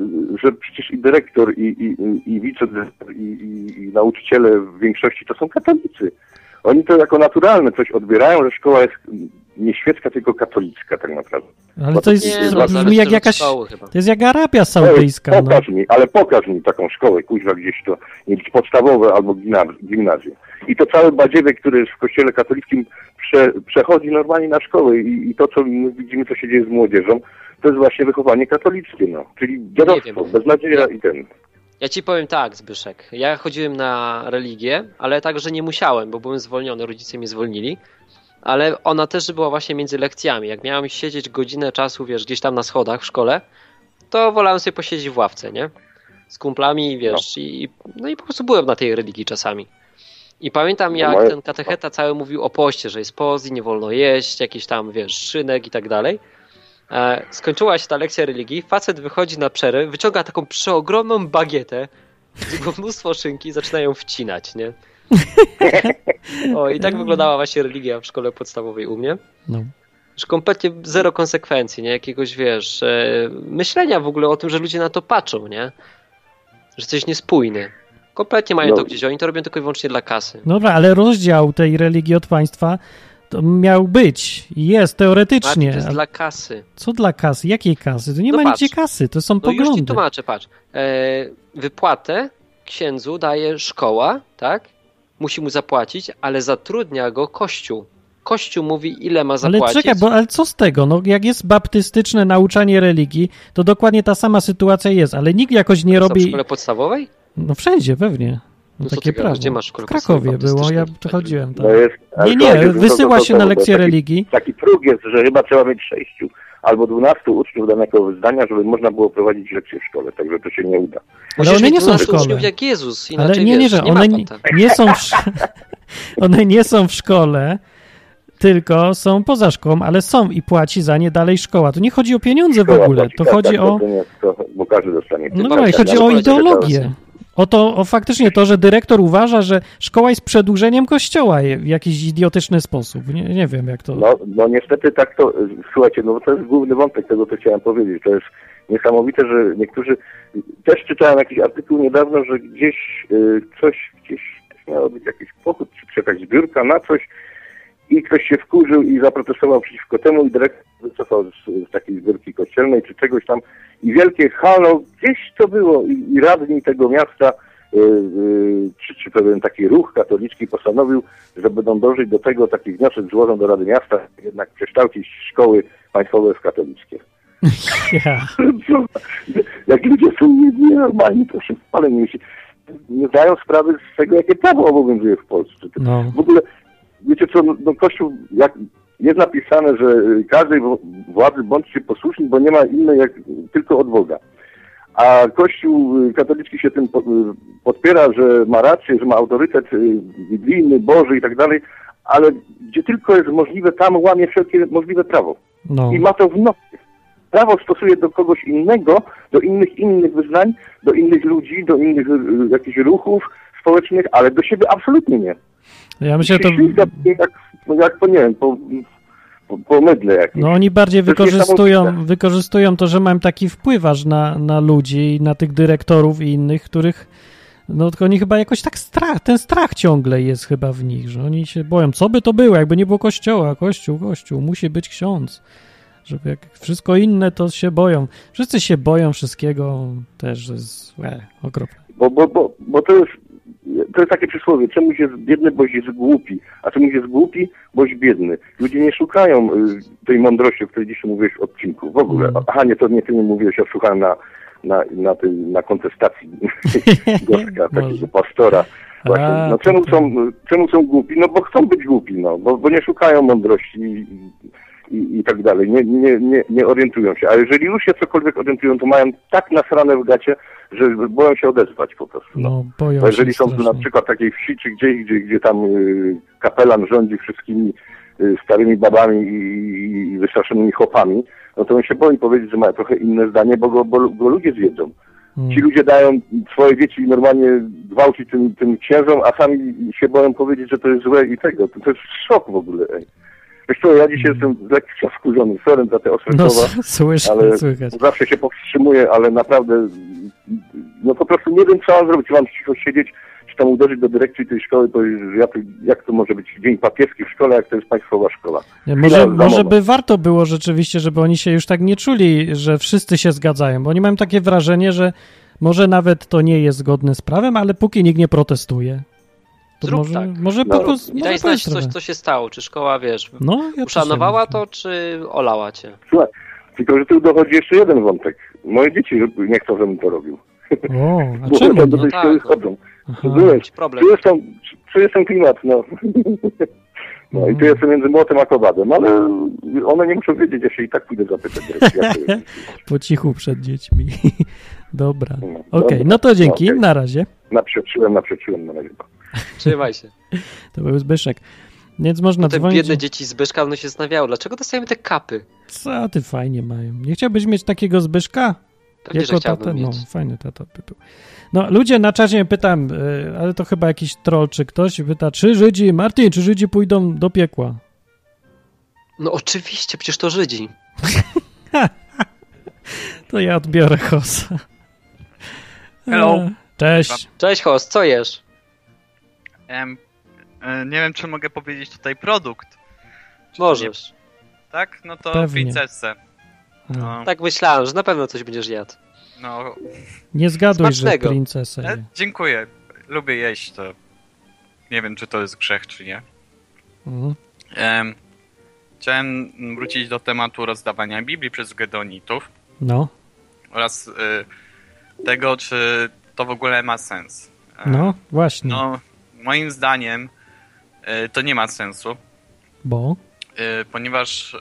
że przecież i dyrektor, i, i, i, i wicedyrektor, i, i, i nauczyciele w większości to są katolicy. Oni to jako naturalne coś odbierają, że szkoła jest nie świecka, tylko katolicka tak naprawdę. Ale to jest, Nie, to no, brzmi zależy jak jakaś... szkoły. To jest jak Arabia Saudyjska, no. pokaż mi, ale pokaż mi taką szkołę, kuźwa gdzieś to, jakieś podstawowe albo gimnaz- gimnazjum. I to cały badziewiek, który jest w kościele katolickim, prze, przechodzi normalnie na szkołę i, i to, co my widzimy, co się dzieje z młodzieżą, to jest właśnie wychowanie katolickie, no. Czyli dziadostwo, beznadzieja i ten. Ja ci powiem tak, Zbyszek. Ja chodziłem na religię, ale także nie musiałem, bo byłem zwolniony, rodzice mnie zwolnili. Ale ona też była właśnie między lekcjami. Jak miałem siedzieć godzinę czasu, wiesz, gdzieś tam na schodach w szkole, to wolałem sobie posiedzieć w ławce, nie? Z kumplami, wiesz, i, no i po prostu byłem na tej religii czasami. I pamiętam, jak moje- ten katecheta cały mówił o poście, że jest post i nie wolno jeść, jakiś tam, wiesz, szynek i tak dalej. E, skończyła się ta lekcja religii, facet wychodzi na przerwę, wyciąga taką przeogromną bagietę, gdzie było mnóstwo szynki i zaczyna ją wcinać, nie? (laughs) O, i tak wyglądała właśnie religia w szkole podstawowej u mnie. no. Że kompletnie zero konsekwencji, nie? Jakiegoś, wiesz, e, myślenia w ogóle o tym, że ludzie na to patrzą, nie? Że coś niespójne. Kompletnie mają No. to gdzieś, oni to robią tylko i wyłącznie dla kasy. Dobra, ale rozdział tej religii od państwa to miał być. i Jest teoretycznie. to jest dla kasy. Co dla kasy? Jakiej kasy? To nie No ma patrz. nigdzie kasy, to są No już ci poglądy. tłumaczę, patrz. E, wypłatę księdzu daje szkoła, tak? Musi mu zapłacić, ale zatrudnia go kościół. Kościół mówi, ile ma Ale zapłacić. czekaj, bo ale co z tego? No, jak jest baptystyczne nauczanie religii, to dokładnie ta sama sytuacja jest, ale nikt jakoś nie Co, w robi. szkole podstawowej? No wszędzie, pewnie. No, No takie prawo. Gdzie masz w Krakowie było, ja chodziłem tam. No jest, ale Nie, nie, to- wysyła to- się to- na to lekcję taki, religii. Taki próg jest, że chyba trzeba mieć sześciu albo dwunastu uczniów danego wyznania, żeby można było prowadzić lekcje w szkole, także to się nie uda. Ale one nie są w 12 szkole. uczniów jak Jezus, Ale inaczej nie, nie, wiesz, że nie one nie, (laughs) nie są w, sz- one nie są w szkole, tylko są poza szkołą, ale są i płaci za nie dalej szkoła. To nie chodzi o pieniądze w Szkoła ogóle, płaci, to tak, chodzi tak, o... To nie, bo każdy dostanie. No pamiętaj, chodzi o ideologię. O to, o faktycznie to, że dyrektor uważa, że szkoła jest przedłużeniem kościoła w jakiś idiotyczny sposób. Nie, nie wiem, jak to... No, no niestety tak to, słuchajcie, no to jest główny wątek tego, co chciałem powiedzieć. To jest niesamowite, że niektórzy, też czytałem jakiś artykuł niedawno, że gdzieś y, coś, gdzieś miało być jakiś pochód, czy jakaś zbiórka na coś i ktoś się wkurzył i zaprotestował przeciwko temu i dyrektor wycofał z, z takiej zbiórki kościelnej, czy czegoś tam i wielkie halo, gdzieś to było i, i radni tego miasta y, y, czy, czy pewien taki ruch katolicki postanowił, że będą dążyć do tego, taki wniosek złożą do Rady Miasta, jednak przekształcić szkoły państwowe w katolickie. (laughs) Ja. Jak ludzie są nie- nienormalni, to się wcale nie, nie zdają sprawy z tego, jakie prawo obowiązuje w Polsce. No. W ogóle, wiecie co, no, no Kościół, jak jest napisane, że każdej władzy bądźcie posłuszni, bo nie ma innej jak tylko od Boga. A Kościół y, katolicki się tym y, podpiera, że ma rację, że ma autorytet y, biblijny, Boży i tak dalej, ale gdzie tylko jest możliwe, tam łamie wszelkie możliwe prawo. No. I ma to w nosie. Prawo stosuje do kogoś innego, do innych innych wyznań, do innych ludzi, do innych y, jakichś ruchów społecznych, ale do siebie absolutnie nie. Ja myślę, to... Się ślizga jak, jak to nie wiem, po, po, mydle jakimś. No oni bardziej To wykorzystują, wykorzystują to, że mają taki wpływ aż na, na ludzi, na tych dyrektorów i innych, których no tylko oni chyba jakoś tak strach, ten strach ciągle jest chyba w nich, że oni się boją, co by to było, jakby nie było kościoła, kościół, kościół, musi być ksiądz. Żeby jak wszystko inne, to się boją. Wszyscy się boją wszystkiego, też jest e, okropne. Bo, bo, bo, bo to jest to jest takie przysłowie, czemuś jest biedny, boś jest głupi, a czemuś jest głupi, boś biedny. Ludzie nie szukają y, tej mądrości, o której dzisiaj mówiłeś w odcinku. W ogóle. Mm. Aha, nie, to nie ty nie mówiłeś, ja słuchałem na, na, na, tej, na kontestacji (laughs) gościa, takiego pastora. Właśnie. No czemu są, czemu są głupi? No bo chcą być głupi, no, bo, bo nie szukają mądrości i, i, tak dalej. Nie, nie, nie, nie orientują się. A jeżeli już się cokolwiek orientują, to mają tak nasrane w gacie, że boją się odezwać po prostu. No. No, boją jeżeli są strasznie. na przykład takiej wsi, czy gdzieś, gdzie, gdzie tam y, kapelan rządzi wszystkimi y, starymi babami i, i, i wystraszonymi chłopami, no to on się boi powiedzieć, że ma trochę inne zdanie, bo go, bo, ludzie zjedzą. Mm. Ci ludzie dają swoje dzieci normalnie gwałcić tym, tym księżom, a sami się boją powiedzieć, że to jest złe i tego. To, to jest szok w ogóle. Ej. Wiesz co, ja dzisiaj jestem lekko skurzony, sorry za te Mm. No, (laughs) słyszę, ale słychać. zawsze się powstrzymuję, ale naprawdę no po prostu nie wiem, co mam zrobić. Mam cicho siedzieć, czy tam uderzyć do dyrekcji tej szkoły, to- jak to może być dzień papieski w szkole, jak to jest państwowa szkoła. Nie, może, może by warto było rzeczywiście, żeby oni się już tak nie czuli, że wszyscy się zgadzają, bo oni mają takie wrażenie, że może nawet to nie jest zgodne z prawem, ale póki nikt nie protestuje, to Zrób może, tak. może No. po prostu... I daj znać coś, co się stało. Czy szkoła, wiesz, No, ja uszanowała to, czy olała cię? Słuchaj, tylko że tu dochodzi jeszcze jeden wątek. Moje dzieci nie chcą, żebym to robił. O, a (laughs) Bo czemu do tej No szkoły tak, no. chodzą. Aha. Byłeś, Jakiś problem. czujesz ten, czujesz ten klimat, no. (laughs) No i tu jestem między młotem a kowadem, ale one nie muszą wiedzieć, się i tak pójdę zapytać jest. (laughs) Po cichu przed dziećmi. Dobra. No, Okej, dobra. no to dzięki, Okej. na razie. Naprzeciłem, naprzeciłem na razie. Trzymaj się. (laughs) To był Zbyszek. Więc można Te dzwonić. biedne dzieci Zbyszka no się zastanawiały, dlaczego dostajemy te kapy? Co ty fajnie mają. Nie chciałbyś mieć takiego Zbyszka? Pewnie, chciałbym tata? No, mieć. fajny tata by był. No, ludzie na czacie pytam, y, ale to chyba jakiś troll czy ktoś pyta, czy Żydzi, Martin, czy Żydzi pójdą do piekła? No oczywiście, przecież to Żydzi. (laughs) To ja odbiorę hosa. Hello. E, Cześć. Cześć host, co jesz? Em, e, nie wiem, czy mogę powiedzieć tutaj produkt. Możesz. Nie, tak? No to Pewnie. princesę. A, No, Tak myślałem, że na pewno coś będziesz jadł. no Nie zgaduj, że Smacznego. princesę. e, dziękuję. Lubię jeść to. Nie wiem, czy to jest grzech, czy nie. Mhm. Em, chciałem wrócić do tematu rozdawania Biblii przez Gedonitów No, oraz y, tego, czy to w ogóle ma sens. E, no, właśnie. No, moim zdaniem y, to nie ma sensu. Bo? Y, ponieważ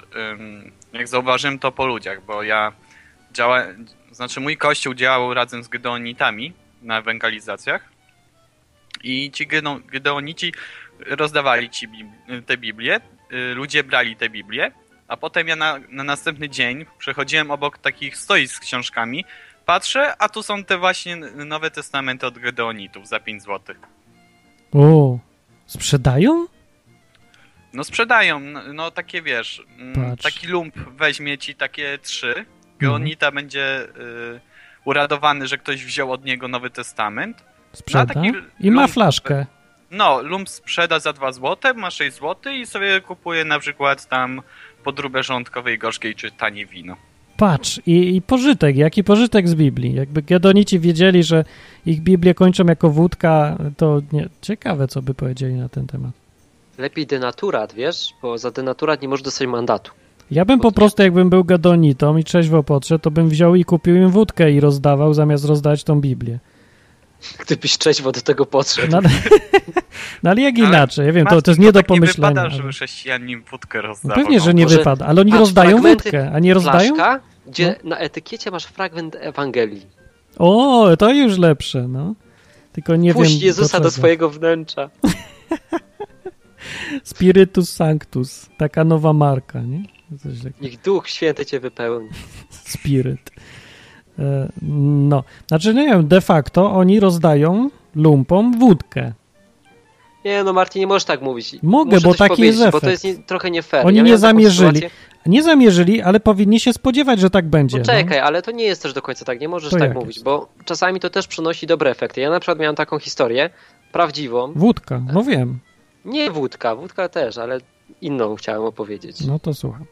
jak zauważyłem to po ludziach, bo ja działa, znaczy mój kościół działał razem z Gedeonitami na ewangelizacjach i ci Gedeonici rozdawali ci te Biblie, y, ludzie brali te Biblie, a potem ja na, na następny dzień przechodziłem obok takich stoisk z książkami, patrzę, a tu są te właśnie Nowe Testamenty od Gedeonitów za 5 zł. O, sprzedają? No sprzedają, no, no takie wiesz, mm, Patrz. taki lump weźmie ci takie trzy, Geonita będzie y, uradowany, że ktoś wziął od niego Nowy Testament. Sprzeda? taki I ma lump- flaszkę. No, lump sprzeda za 2 zł, ma 6 zł i sobie kupuje na przykład tam podróbę żołądkowej gorzkiej czy tanie wino. Patrz, i, i pożytek, jaki pożytek z Biblii. Jakby Gedonici wiedzieli, że ich Biblie kończą jako wódka, to nie, ciekawe, co by powiedzieli na ten temat. Lepiej denaturat, wiesz? Bo za denaturat nie możesz dostać mandatu. Ja bym po prostu, jakbym był Gedonitą i trzeźwo podszedł, to bym wziął i kupił im wódkę i rozdawał, zamiast rozdać tą Biblię. Gdybyś trzeźwo do tego podszedł. No, ale, no, ale jak Ale inaczej? Ja wiem, to, to jest nie do tak pomyślenia. Nie wypada, żeby chrześcijanin wódkę No rozdawał. pewnie, że no. nie Może- wypada, ale oni rozdają wódkę, a nie rozdają? Flaszka, gdzie No. na etykiecie masz fragment Ewangelii. O, to już lepsze, no. Tylko nie Puść wiem. Jezusa do, czego. swojego wnętrza. (laughs) Spiritus Sanctus, taka nowa marka, nie? Niech Duch Święty cię wypełni. (laughs) Spiryt. E, No, znaczy nie wiem, de facto oni rozdają lumpom wódkę. Nie no, Martin, nie możesz tak mówić. Mogę, Muszę bo taki jest Bo to efekt. jest nie, trochę nie fair. Oni ja nie zamierzyli. Nie zamierzyli, ale powinni się spodziewać, że tak będzie. No czekaj, ale to nie jest też do końca tak, nie możesz To tak mówić, jest? bo czasami to też przynosi dobre efekty. Ja na przykład miałem taką historię, prawdziwą, No. Wódka, no wiem. nie wódka, wódka też, ale inną chciałem opowiedzieć. No to słucham.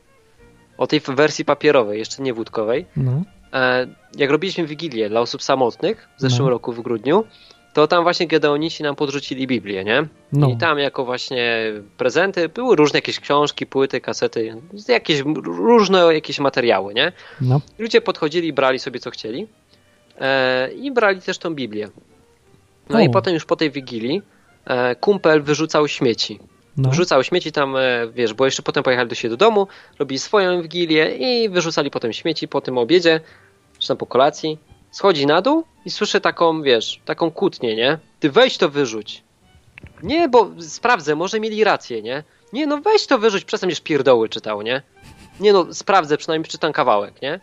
o tej wersji papierowej, jeszcze nie wódkowej. No. E, jak robiliśmy Wigilię dla osób samotnych w zeszłym No. roku w grudniu, to tam właśnie Gedeonici nam podrzucili Biblię, nie? No. I tam jako właśnie prezenty były różne jakieś książki, płyty, kasety, jakieś różne jakieś materiały, nie? No. Ludzie podchodzili, brali sobie co chcieli e, i brali też tą Biblię. No O. i potem już po tej Wigilii e, kumpel wyrzucał śmieci. No. Wrzucał śmieci tam, e, wiesz, bo jeszcze potem pojechali do siebie do domu, robili swoją Wigilię i wyrzucali potem śmieci po tym obiedzie, czy tam po kolacji. Schodzi na dół i słyszę taką, wiesz, taką kłótnię, nie? Ty weź to wyrzuć. Nie, bo sprawdzę, może mieli rację, nie? Nie, no weź to wyrzuć, przestań już pierdoły czytał, nie? Nie no, sprawdzę, przynajmniej czytam kawałek, nie?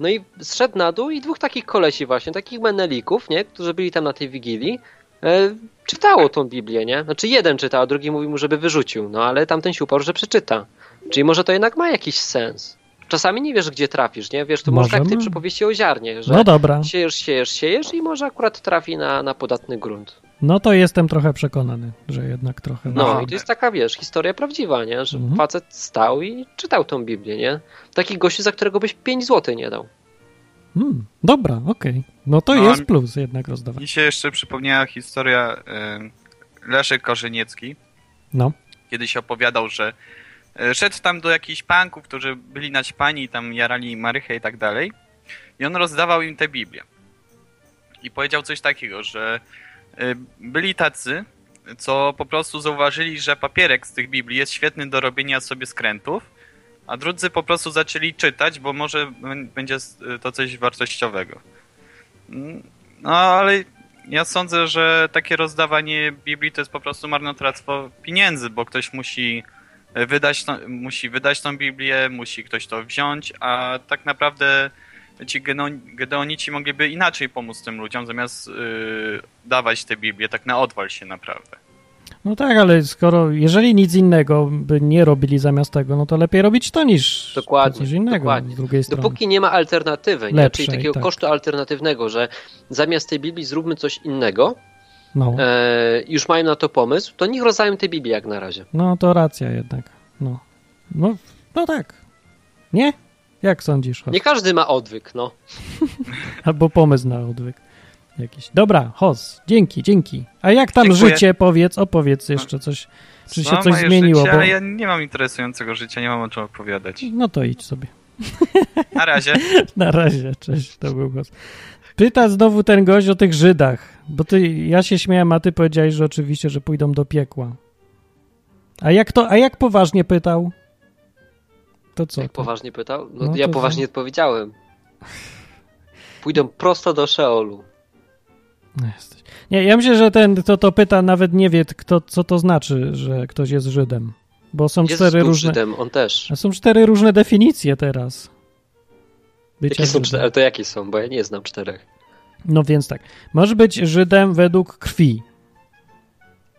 No i zszedł na dół i dwóch takich kolesi właśnie, takich menelików, nie? Którzy byli tam na tej Wigilii, e, czytało tą Biblię, nie? Znaczy jeden czytał, a drugi mówił mu, żeby wyrzucił, no ale tamten się uparł, że przeczyta. Czyli może to jednak ma jakiś sens. Czasami nie wiesz, gdzie trafisz, nie? Wiesz, to może jak tej przypowieści o ziarnie, że no dobra, siejesz, siejesz, siejesz i może akurat trafi na, na podatny grunt. no to jestem trochę przekonany, że jednak trochę. No i to jest taka, wiesz, historia prawdziwa, nie? Że Mhm. facet stał i czytał tą Biblię, nie? Taki gościu, za którego byś 5 zł nie dał. Hmm, dobra, okej. No to No, jest plus jednak rozdawać. Mi się jeszcze przypomniała historia y, Leszek Korzeniecki. No. Kiedyś opowiadał, że y, szedł tam do jakichś panków, którzy byli naćpani tam jarali marychę i tak dalej. I on rozdawał im tę Biblię. I powiedział coś takiego, że y, byli tacy, co po prostu zauważyli, że papierek z tych Biblii jest świetny do robienia sobie skrętów, a drudzy po prostu zaczęli czytać, bo może będzie to coś wartościowego. No ale ja sądzę, że takie rozdawanie Biblii to jest po prostu marnotrawstwo pieniędzy, bo ktoś musi wydać, tą, musi wydać tą Biblię, musi ktoś to wziąć, a tak naprawdę ci Gedeon- Gedeonici mogliby inaczej pomóc tym ludziom, zamiast yy, dawać tę Biblię, tak na odwal się naprawdę. No tak, ale skoro, jeżeli nic innego by nie robili zamiast tego, no to lepiej robić to niż Dokładnie, coś innego dokładnie. z drugiej strony. Dopóki nie ma alternatywy, nie? Lepszej, czyli takiego tak. kosztu alternatywnego, że zamiast tej Biblii zróbmy coś innego, No, e, już mają na to pomysł, to niech rozdają tę Biblię jak na razie. no to racja jednak. No, no, no tak. Nie? Jak sądzisz? Hos? Nie każdy ma odwyk, no. (laughs) Albo pomysł na odwyk jakiś. Dobra, Hos, dzięki, dzięki. A jak tam Dziękuję. życie, powiedz, opowiedz jeszcze coś. Czy się No, coś zmieniło? Życie, Bo... ale ja nie mam interesującego życia, nie mam o czym opowiadać. No to idź sobie. Na razie. (laughs) Na razie, cześć, to był głos. Pyta znowu ten gość o tych Żydach, bo ty, ja się śmiałem, a ty powiedziałeś, że oczywiście, że pójdą do piekła. A jak to, a jak poważnie pytał? To co? Jak To? poważnie pytał? No, No ja poważnie odpowiedziałem. Pójdą prosto do Szeolu. No jesteś. Nie, ja myślę, że ten, kto to pyta, nawet nie wie, kto, co to znaczy, że ktoś jest Żydem. Bo są Jezus cztery różne. Żydem, on też. A są cztery różne definicje teraz. Bycia Jakie są cztery? Ale to jakie są? Bo ja nie znam czterech. No więc tak. Możesz być Żydem według krwi,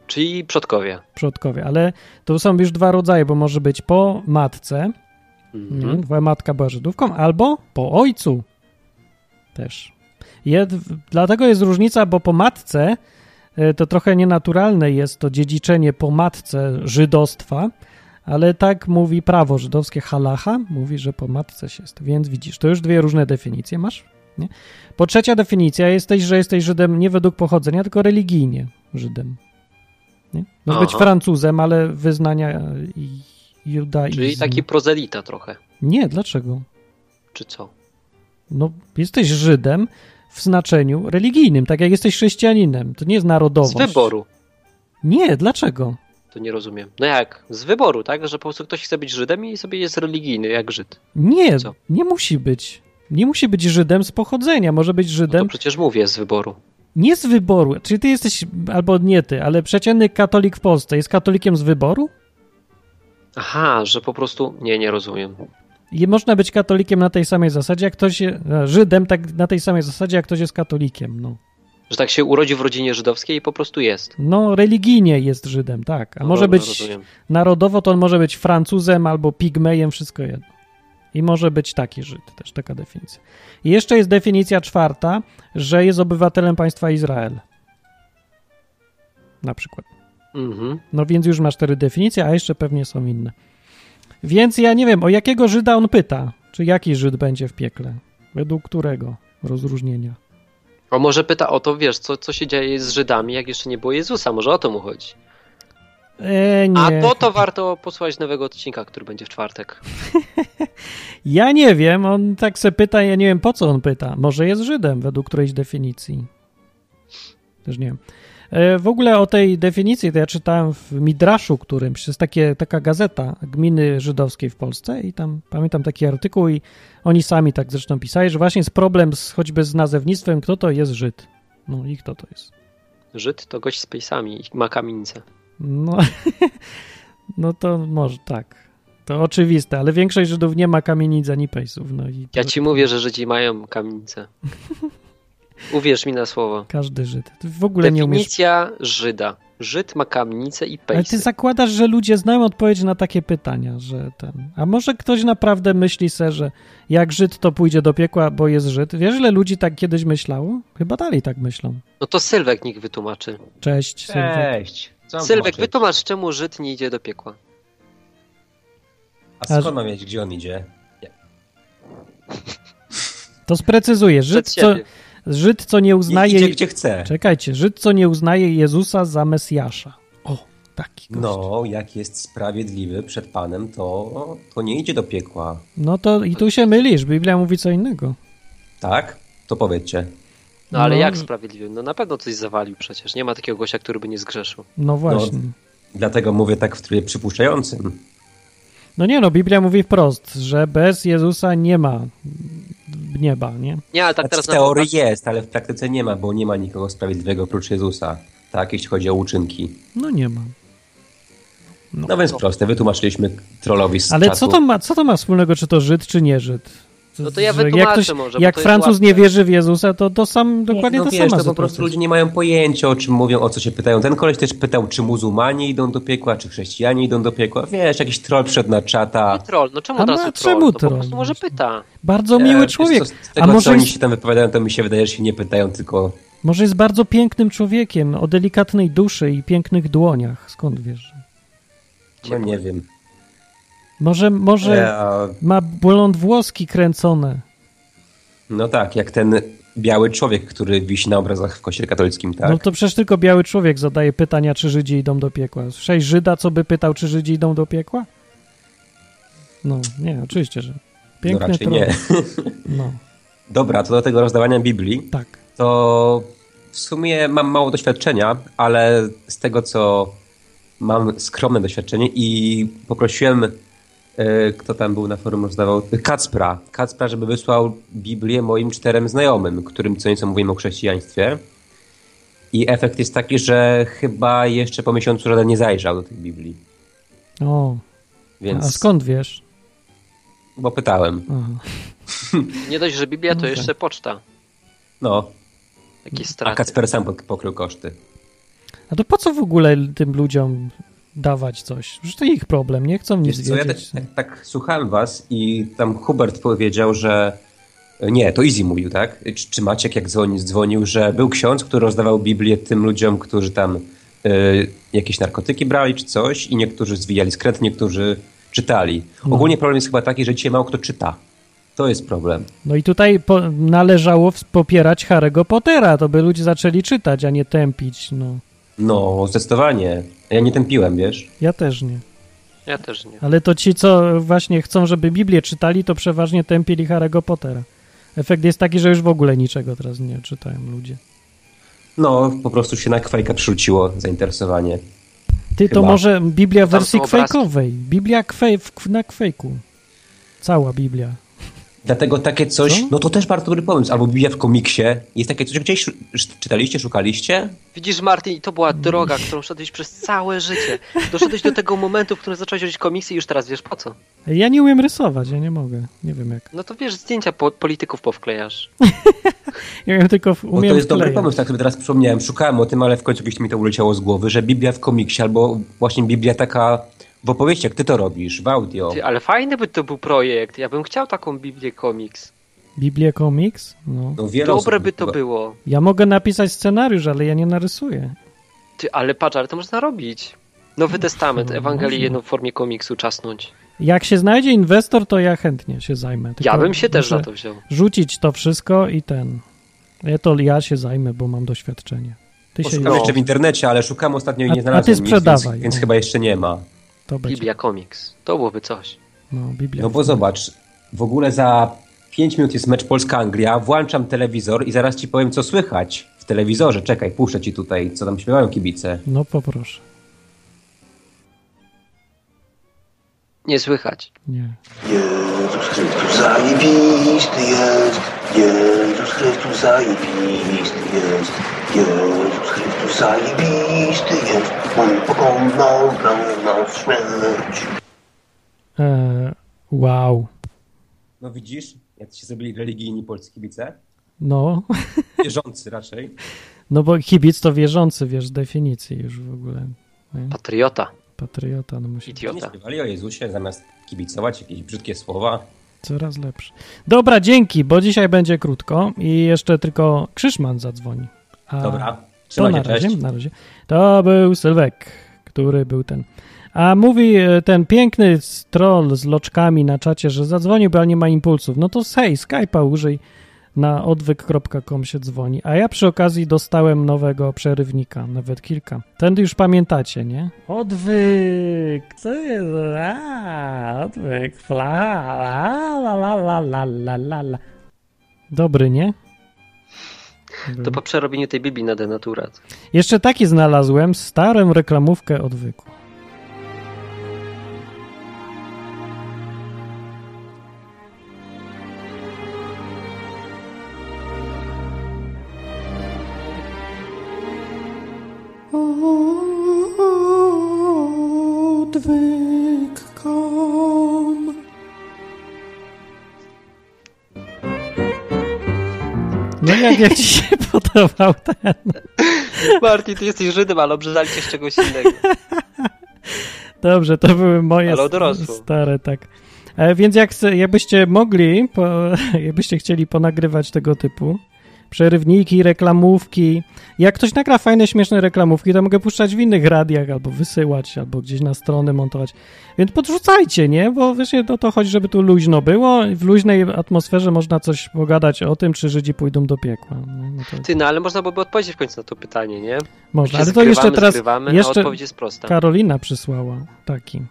Czyli przodkowie. przodkowie, ale to są już dwa rodzaje, bo może być po matce, Mhm. nie? twoja matka była Żydówką, albo po ojcu też. Jed, dlatego jest różnica, bo po matce e, to trochę nienaturalne jest to dziedziczenie po matce żydostwa, ale tak mówi prawo żydowskie halacha, mówi, że po matce się jest. Więc widzisz, to już dwie różne definicje masz. Nie? Po trzecia definicja jesteś, że jesteś Żydem nie według pochodzenia, tylko religijnie Żydem. Nie? Możesz być. Francuzem, ale wyznania e, i judaizm. Czyli taki prozelita trochę. Nie, dlaczego? Czy co? No, jesteś Żydem w znaczeniu religijnym, tak jak jesteś chrześcijaninem. To nie jest Z narodowość. wyboru. Nie, dlaczego? To nie rozumiem. No jak? Z wyboru, tak? Że po prostu ktoś chce być Żydem i sobie jest religijny, jak Żyd. Nie, Co? nie musi być. Nie musi być Żydem z pochodzenia. Może być No Żydem to przecież mówię z wyboru. nie z wyboru. Czyli ty jesteś, albo nie ty, ale przeciętny katolik w Polsce jest katolikiem z wyboru? Aha, że po prostu... Nie, nie rozumiem. I można być katolikiem na tej samej zasadzie, jak ktoś je, e, Żydem tak na tej samej zasadzie, jak ktoś jest katolikiem. No, Że tak się urodzi w rodzinie żydowskiej i po prostu jest. no religijnie jest Żydem, tak. A No może być Rozumiem. Narodowo to on może być Francuzem albo Pigmejem, wszystko jedno. I może być taki Żyd, też taka definicja. I jeszcze jest definicja czwarta, że jest obywatelem państwa Izrael. Na przykład. Mhm. No więc już masz cztery definicje, a jeszcze pewnie są inne. Więc ja nie wiem, o jakiego Żyda on pyta. Czy jaki Żyd będzie w piekle? Według którego rozróżnienia? A może pyta o to, wiesz, co, co się dzieje z Żydami, jak jeszcze nie było Jezusa, może o to mu chodzi. E, nie. A to to warto posłuchać nowego odcinka, który będzie w czwartek. (laughs) Ja nie wiem, on tak se pyta, ja nie wiem po co on pyta. Może jest Żydem według którejś definicji. Też nie wiem. E, W ogóle o tej definicji to ja czytałem w Midraszu którymś, to jest takie, taka gazeta gminy żydowskiej w Polsce i tam pamiętam taki artykuł i oni sami tak zresztą pisali, że właśnie jest problem z, choćby z nazewnictwem, kto to jest Żyd. No i kto to jest? Żyd to gość z pejsami i ma kamienicę. No, (laughs) no to może tak. To oczywiste, ale większość Żydów nie ma kamienic ani pejsów. No i Ja ci mówię, że Żydzi mają kamienicę. (laughs) Uwierz mi na słowo. Każdy Żyd. Ty w ogóle nie umiesz Definicja Żyda. Żyd ma kamienicę i Ale ty pejsy. zakładasz, że ludzie znają odpowiedź na takie pytania, że ten. A może ktoś naprawdę myśli se, że jak Żyd to pójdzie do piekła, bo jest Żyd? Wiesz, ile ludzi tak kiedyś myślało? Chyba dalej tak myślą. No to Sylwek niech wytłumaczy. Cześć, Sylwek. Cześć. Co Sylwek, tłumaczyć? wytłumacz, czemu Żyd nie idzie do piekła. A skąd mam wiedzieć, gdzie on idzie? To sprecyzuję. Żyd co. Żyd, co nie uznaje. idzie, gdzie chce. Czekajcie, Żyd, co nie uznaje Jezusa za Mesjasza. O, taki gość. No, jak jest sprawiedliwy przed Panem, to, to nie idzie do piekła. No to i tu się mylisz. Biblia mówi co innego. Tak? To powiedzcie. No ale No. jak sprawiedliwy? No na pewno coś zawalił przecież. Nie ma takiego gościa, który by nie zgrzeszył. No właśnie. Dlatego mówię tak w trybie przypuszczającym. No nie no, Biblia mówi wprost, że bez Jezusa nie ma nieba, nie? Nie, ale tak Znaczy, teraz w na teorii jest, ale w praktyce nie ma, bo nie ma nikogo sprawiedliwego oprócz Jezusa. Tak, jeśli chodzi o uczynki. No nie ma. No, więc proste, wytłumaczyliśmy trollowi z Ale czatu. co to, ma, co to ma wspólnego, czy to Żyd, czy nie Żyd? No to ja wytłumaczę jak ktoś, może, Jak Francuz łatwe. nie wierzy w Jezusa, to, to sam dokładnie no to wiesz, samo. to po prostu ludzie nie mają pojęcia, o czym mówią, o co się pytają. Ten koleś też pytał, czy muzułmanie idą do piekła, czy chrześcijanie idą do piekła. Wiesz, jakiś troll wszedł na czata. Nie troll, no czemu A od razu czemu troll? To troll? po prostu może pyta. Bardzo Nie, miły człowiek. Co, z tego, A może co oni się tam wypowiadają, to mi się wydaje, że się nie pytają, tylko... może jest bardzo pięknym człowiekiem, o delikatnej duszy i pięknych dłoniach. Skąd wiesz? No nie wiem. Może, może Ja, ma blond włoski kręcone. no tak, jak ten biały człowiek, który wisi na obrazach w kościele katolickim, tak? No to przecież tylko biały człowiek zadaje pytania, czy Żydzi idą do piekła. Słyszałeś Żyda, co by pytał, czy Żydzi idą do piekła? No, nie, oczywiście, że. no Piękny raczej nie. No, (laughs) Dobra, to do tego rozdawania Biblii. tak. to w sumie mam mało doświadczenia, ale z tego co mam skromne doświadczenie i poprosiłem, e, kto tam był na forum rozdawał, Kacpra, Kacpra, żeby wysłał Biblię moim czterem znajomym, którym co nieco mówiłem o chrześcijaństwie. I efekt jest taki, że chyba jeszcze po miesiącu żaden nie zajrzał do tej Biblii. O, Więc, a skąd wiesz? bo pytałem. (laughs) Nie dość, że Biblia to Okej. jeszcze poczta. No, Jakieś a straty. Kacper sam pok- pokrył koszty. A to po co w ogóle tym ludziom dawać coś? Przecież to ich problem, nie chcą nic Wiesz co, ja tak, wiedzieć. tak, tak słuchałem was i tam Hubert powiedział, że nie, to Easy mówił, tak? Czy, czy Maciek jak dzwoni, dzwonił, że był ksiądz, który rozdawał Biblię tym ludziom, którzy tam y, jakieś narkotyki brali czy coś i niektórzy zwijali skręt, niektórzy czytali. No. Ogólnie problem jest chyba taki, że dzisiaj mało kto czyta. To jest problem. No i tutaj po, należało popierać Harry'ego Pottera, to by ludzie zaczęli czytać, a nie tępić. No, No, zdecydowanie. Ja nie tępiłem, wiesz? ja też nie. Ja też nie. Ale to ci, co właśnie chcą, żeby Biblię czytali, to przeważnie tępili Harry'ego Pottera. Efekt jest taki, że już w ogóle niczego teraz nie czytają ludzie. No, po prostu się na kwajka przyrzuciło zainteresowanie. Ty, to Chyba. może Biblia w wersji kwejkowej. Biblia kwej, w, na kwejku. Cała Biblia. Dlatego takie coś, Co? no to też bardzo dobry pomysł. Albo Biblia w komiksie. Jest takie coś, gdzieś czytaliście, szukaliście? Widzisz, Martin, i to była droga, którą szedłeś przez całe życie. Doszedłeś do tego momentu, w którym zacząłeś robić komiksy i już teraz wiesz po co. Ja nie umiem rysować, ja nie mogę. Nie wiem jak. No to wiesz, zdjęcia po polityków powklejasz. (laughs) Ja wiem tylko w- Bo umiem to jest dobry wklejać. pomysł, tak sobie teraz przypomniałem. Szukałem o tym, ale w końcu gdzieś mi to uleciało z głowy, że Biblia w komiksie, albo właśnie Biblia taka w opowieści, jak ty to robisz, w audio. Ty, ale fajny by to był projekt. Ja bym chciał taką Biblię komiks. Biblia Comics? No. No, Dobre by to chyba- było. Ja mogę napisać scenariusz, ale ja nie narysuję. Ty, ale patrz, ale to można robić. Nowy Testament, No, Ewangelię można. jedną w formie komiksu czasnąć. Jak się znajdzie inwestor, to ja chętnie się zajmę. Tylko Ja bym się też za to wziął. Rzucić to wszystko i ten. Ja to ja się zajmę, bo mam doświadczenie. Ty się Poszukam jeszcze w internecie, ale szukam ostatnio i A- nie a znalazłem ty nic, sprzedawaj. Więc, więc chyba jeszcze nie ma. To będzie. Biblia Comics. To byłoby coś. No, Biblia. No bo zobacz, w ogóle za 5 minut jest mecz Polska-Anglia, włączam telewizor i zaraz ci powiem, co słychać w telewizorze. Czekaj, puszczę ci tutaj, co tam śpiewają kibice. No poproszę. Nie słychać. Nie. Jezus Chrystus zajebisty jest, Jezus Chrystus zajebisty jest, Jezus Zajebisty jest, On pokonał nas śmierć. E, wow. No widzisz, jak się zrobili religijni polscy kibice? No. (laughs) Wierzący raczej. no bo kibic to wierzący, wiesz, z definicji już w ogóle. Nie? Patriota. Patriota, no musi Idiota. śpiewali o Jezusie, zamiast kibicować jakieś brzydkie słowa. coraz lepszy. Dobra, dzięki, bo dzisiaj będzie krótko i jeszcze tylko Krzyszman zadzwoni. A Dobra, to na razie, na razie. To był Sylwek, który był ten... A mówi e, ten piękny troll z loczkami na czacie, że zadzwonił, bo nie ma impulsów. No to hej, Skype'a użyj na odwyk.com się dzwoni. A ja przy okazji dostałem nowego przerywnika, nawet kilka. Tędy już pamiętacie, nie? Odwyk! Co jest? A, odwyk! La, la, la, la, la, la, la. Dobry, nie? To po przerobieniu tej Biblii na denaturat. Jeszcze taki znalazłem, starą reklamówkę odwyku. Jak, ci się (laughs) podobał ten? Martin, ty jesteś Żydem, ale obrzydali cię z czegoś innego. Dobrze, to były moje stare, tak. E, więc jak, jakbyście mogli, po, (laughs) jakbyście chcieli ponagrywać tego typu przerywniki, reklamówki. Jak ktoś nagra fajne, śmieszne reklamówki, to mogę puszczać w innych radiach, albo wysyłać, albo gdzieś na stronę montować. Więc podrzucajcie, nie? Bo właśnie o to chodzi, żeby tu luźno było. i W luźnej atmosferze można coś pogadać o tym, czy Żydzi pójdą do piekła. No, no to Ty, no ale można byłoby odpowiedzieć w końcu na to pytanie, nie? można. Ale to jeszcze teraz Zgrywamy, jeszcze odpowiedź jest prosta. Karolina przysłała taki.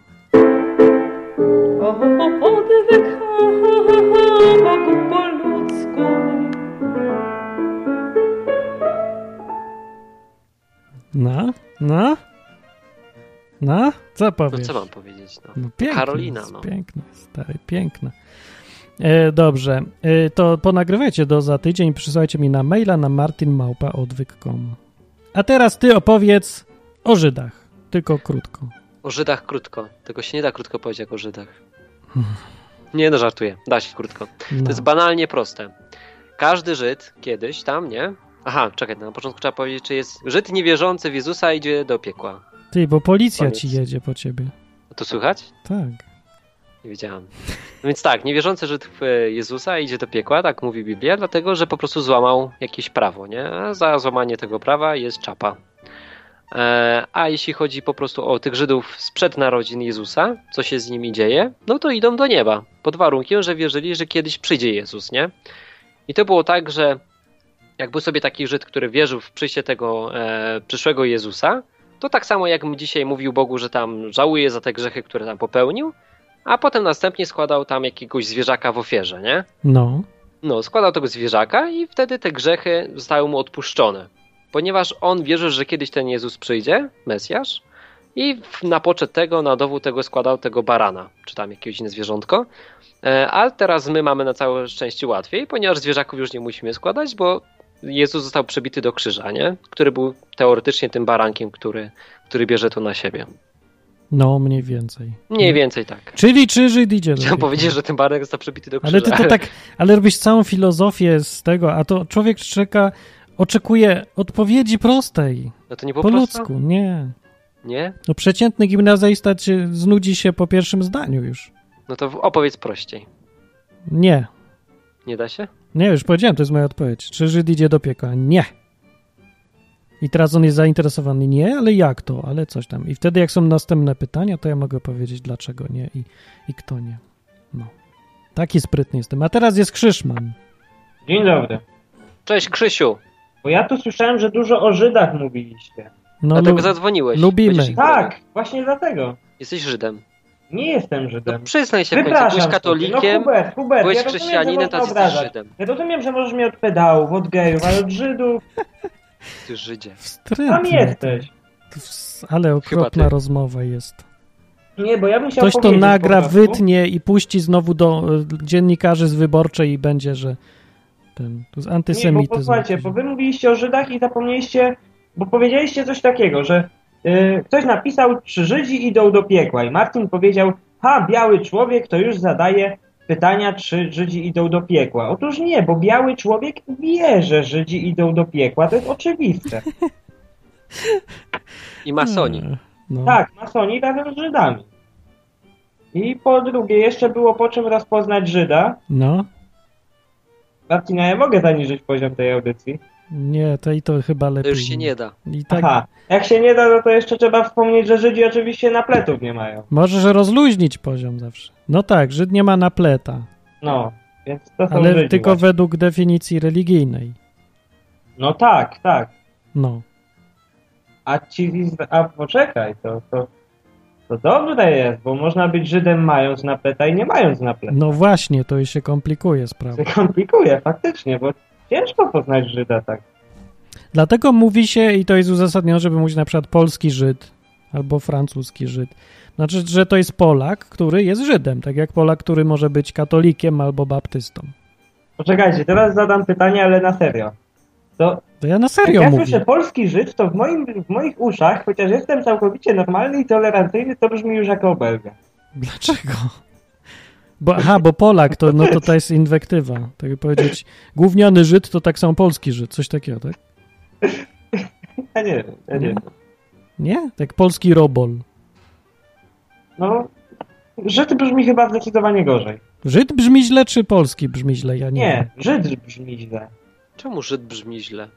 Odwyk, Bogu po ludzku. No, no, no, co No powiesz? co mam powiedzieć, no. No piękne Karolina, jest, no. Piękne, stary, piękne. E, dobrze, e, to ponagrywajcie do za tydzień, przysłajcie mi na maila na martinmałpaodwyk.com. A teraz ty opowiedz o Żydach, tylko krótko. O Żydach krótko. Tego się nie da krótko powiedzieć jak o Żydach. Nie no, żartuję. Da się krótko. No. To jest banalnie proste. Każdy Żyd kiedyś tam, nie? Aha, czekaj, na początku trzeba powiedzieć, czy jest Żyd niewierzący w Jezusa idzie do piekła. Ty, bo policja Koniec. ci jedzie po ciebie. To słychać? Tak. Nie wiedziałam. No więc tak, niewierzący Żyd w e, Jezusa idzie do piekła, tak mówi Biblia, dlatego że po prostu złamał jakieś prawo, nie? A za złamanie tego prawa jest czapa. E, a jeśli chodzi po prostu o tych Żydów sprzed narodzin Jezusa, co się z nimi dzieje, no to idą do nieba, pod warunkiem, że wierzyli, że kiedyś przyjdzie Jezus, nie? I to było tak, że jak był sobie taki Żyd, który wierzył w przyjście tego e, przyszłego Jezusa, to tak samo jak dzisiaj mówił Bogu, że tam żałuje za te grzechy, które tam popełnił, a potem następnie składał tam jakiegoś zwierzaka w ofierze, nie? No, No, składał tego zwierzaka i wtedy te grzechy zostały mu odpuszczone. Ponieważ on wierzył, że kiedyś ten Jezus przyjdzie, Mesjasz, i na poczet tego, na dowód tego składał tego barana, czy tam jakieś inne zwierzątko. E, A teraz my mamy na całe szczęście łatwiej, ponieważ zwierzaków już nie musimy składać, bo Jezus został przybity do krzyża, nie? Który był teoretycznie tym barankiem, który, który bierze to na siebie. no mniej więcej. Mniej więcej tak. Czyli czy Żyd idzie Chciałem powiedzieć, że ten baranek został przybity do krzyża. Ale ty to tak, (laughs) ale robisz całą filozofię z tego, a to człowiek czeka, oczekuje odpowiedzi prostej, No to nie po, po ludzku, nie. Nie? No przeciętny gimnazjalista znudzi się po pierwszym zdaniu już. No to opowiedz prościej. Nie. Nie da się? Nie, już powiedziałem, to jest moja odpowiedź. Czy Żyd idzie do piekła? Nie. I teraz on jest zainteresowany, nie, ale jak to, ale coś tam. I wtedy jak są następne pytania, to ja mogę powiedzieć dlaczego nie i, i kto nie. No. Taki sprytny jestem. A teraz jest Krzyszman. Dzień dobry. Cześć Krzysiu. Bo ja tu słyszałem, że dużo o Żydach mówiliście. No, Dlatego lu- zadzwoniłeś. lubimy. Będziesz ich Tak, bronił. właśnie dlatego. Jesteś Żydem. Nie jestem Żydem. Przyznaj się w końcu, Wypraszam byłeś sobie. katolikiem, No Hubert, Hubert, byłeś ja rozumiem, chrześcijaninem, teraz jesteś. Żydem. Ja rozumiem, że możesz mnie od pedałów, od gejów, ale od Żydów (laughs) Ty Żydzie. tam Wstrętny. jesteś. To w- Ale okropna rozmowa jest. Nie, bo ja bym chciał Ktoś to nagra, wytnie i puści znowu do e, dziennikarzy z wyborczej i będzie, że ten, to jest Nie, bo antysemityzm. posłuchajcie, bo wy mówiliście o Żydach i zapomnieliście, bo powiedzieliście coś takiego, że ktoś napisał, czy Żydzi idą do piekła i Martin powiedział, ha, biały człowiek to już zadaje pytania, czy Żydzi idą do piekła. Otóż nie, bo biały człowiek wie, że Żydzi idą do piekła, to jest oczywiste. I masoni. E, No. Tak, masoni razem z Żydami. I po drugie, jeszcze było po czym rozpoznać Żyda. no. Martina, ja mogę zaniżyć poziom tej audycji. Nie, to i to chyba To lepiej. już się nie da. I tak Aha, jak się nie da, no to jeszcze trzeba wspomnieć, że Żydzi oczywiście napletów nie mają. możesz rozluźnić poziom zawsze. No tak, Żyd nie ma napleta, No, więc to są ale Żydzi tylko właśnie. według definicji religijnej. No tak, tak. No. A ci, a poczekaj, to, to, to dobre jest, bo można być Żydem mając napleta i nie mając napleta. No właśnie, to się komplikuje sprawa. To komplikuje faktycznie, bo ciężko poznać Żyda tak. Dlatego mówi się, i to jest uzasadnione, żeby mówić na przykład polski Żyd albo francuski Żyd. Znaczy, że to jest Polak, który jest Żydem, tak jak Polak, który może być katolikiem albo baptystą. Poczekajcie, teraz zadam pytanie, ale na serio. To To ja na jak serio ja mówię. słyszę polski Żyd, to w, moim, w moich uszach, chociaż jestem całkowicie normalny i tolerancyjny, to brzmi już jako obelga. Dlaczego? Bo, aha, bo Polak to, no to to jest inwektywa. Tak jak powiedzieć, gówniany Żyd to tak samo polski Żyd, coś takiego, tak? Ja nie wiem, ja nie. Nie? Tak polski robol. No, Żyd brzmi chyba zdecydowanie gorzej. Żyd brzmi źle, czy polski brzmi źle? Ja nie, wiem. Nie, Żyd brzmi źle. Czemu Żyd brzmi źle?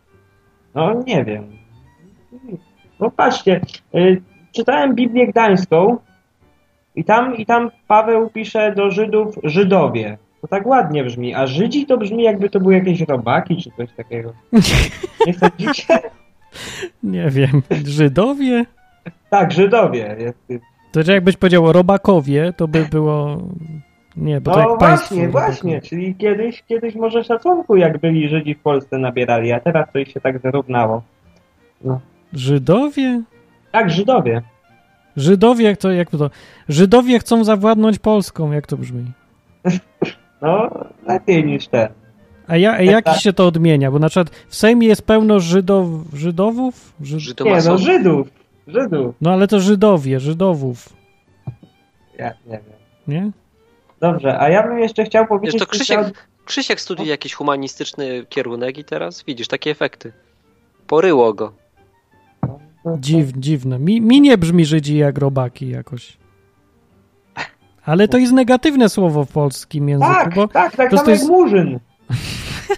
No, nie wiem. No patrzcie, y, czytałem Biblię Gdańską i tam, i tam Paweł pisze do Żydów Żydowie. To tak ładnie brzmi, a Żydzi to brzmi jakby to były jakieś robaki czy coś takiego. (laughs) Nie sądzicie? Nie wiem. Żydowie? Tak, Żydowie. Jest, To jakbyś powiedział robakowie, to by było... Nie, bo to no jak państwo. właśnie, właśnie, czyli kiedyś, kiedyś może szacunku jak byli Żydzi w Polsce nabierali, a teraz to ich się tak wyrównało. Żydowie? Tak, Żydowie. Żydowie, jak to, jak to? Żydowie chcą zawładnąć Polską, jak to brzmi? (laughs) No, lepiej niż ten. A, ja, a jak się to odmienia? Bo na przykład w Sejmie jest pełno Żydow, Żydowów? Żyd... Nie, no Żydów. Żydów. No ale to Żydowie, Żydowów, Ja nie wiem. nie? Dobrze, a ja bym jeszcze chciał Wiesz, powiedzieć... to coś Krzysiek, Krzysiek studiuje jakiś humanistyczny kierunek i teraz widzisz takie efekty. Poryło go. Dziw, dziwne. Mi, mi nie brzmi Żydzi jak robaki jakoś. Ale to jest negatywne słowo w polskim języku, Tak, bo tak, tak to samo jest- jak Murzyn.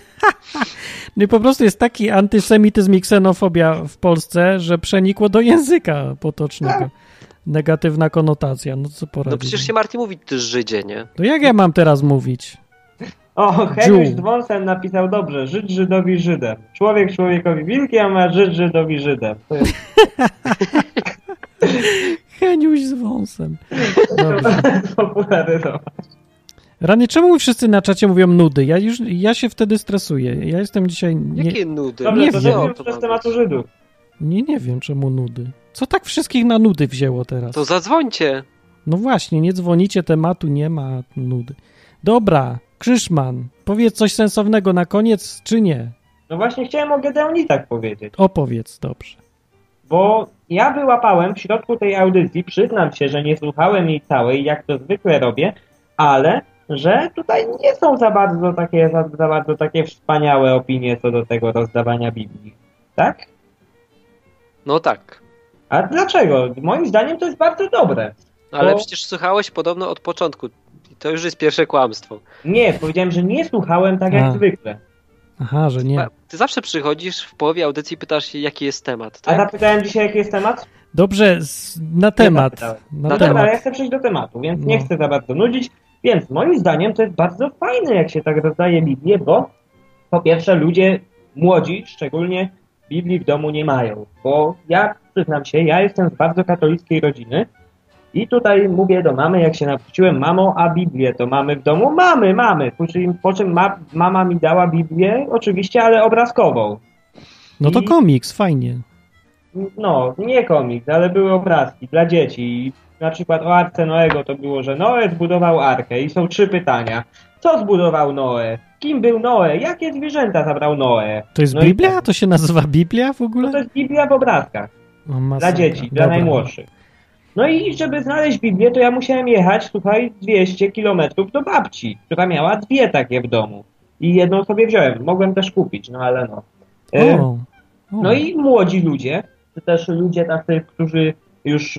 (laughs) no, po prostu jest taki antysemityzm i ksenofobia w Polsce, że przenikło do języka potocznego. Negatywna konotacja, no co No poradzić. przecież się Marty mówi ty Żydzie, nie? To jak ja mam teraz mówić? O, Heniusz wąsem napisał dobrze. Żyd Żydowi Żydem. Człowiek człowiekowi wilkiem, a Żyd Żydowi Żydem. To jest (laughs) Heniuś z wąsem. (laughs) Rany, czemu wszyscy na czacie mówią nudy? Ja już, ja się wtedy stresuję. Ja jestem dzisiaj... Nie, Jakie nudy? Dobrze, Nie to wiem. przez ma tematu? Żydów. nie, nie wiem, czemu nudy. Co tak wszystkich na nudy wzięło teraz? To zadzwońcie. No właśnie, nie dzwonicie, tematu nie ma, nudy. Dobra, Krzyszman, powiedz coś sensownego na koniec, czy nie? No właśnie chciałem o Gedeonitach powiedzieć. Opowiedz, dobrze. Bo ja wyłapałem w środku tej audycji, przyznam się, że nie słuchałem jej całej, jak to zwykle robię, ale że tutaj nie są za bardzo takie, za, za bardzo takie wspaniałe opinie co do tego rozdawania Biblii. Tak? No tak. A dlaczego? Moim zdaniem to jest bardzo dobre. Ale Bo- przecież słuchałeś podobno od początku. To już jest pierwsze kłamstwo. Nie, powiedziałem, że nie słuchałem tak jak A. zwykle. Aha, że nie. Ty zawsze przychodzisz w połowie audycji i pytasz się, jaki jest temat, A tak? zapytałem dzisiaj, jaki jest temat? Dobrze, z, na temat. Na No dobra, ale ja temat. chcę przejść do tematu, więc nie No. chcę za bardzo nudzić. Więc moim zdaniem to jest bardzo fajne, jak się tak rozdaje Biblię, bo po pierwsze ludzie młodzi szczególnie Biblii w domu nie mają. Bo ja przyznam się, ja jestem z bardzo katolickiej rodziny i tutaj mówię do mamy, jak się nawróciłem, mamo, a Biblię to mamy w domu? Mamy, mamy. Po czym, po czym ma, mama mi dała Biblię, oczywiście, ale obrazkową. No to I- komiks, fajnie. No, nie komiks, ale były obrazki dla dzieci. I Na przykład o Arce Noego to było, że Noe zbudował Arkę i są trzy pytania. Co zbudował Noe? Kim był Noe? Jakie zwierzęta zabrał Noe? To jest No i Biblia? tak. To się nazywa Biblia w No ogóle? to jest Biblia w obrazkach. O, masakra. Dla dzieci, dla Dobra. najmłodszych. No i żeby znaleźć Biblię, to ja musiałem jechać, słuchaj, 200 kilometrów do babci, która miała dwie takie w domu. I jedną sobie wziąłem. Mogłem też kupić, no ale no. E, O, o. no i młodzi ludzie, czy też ludzie tacy, którzy już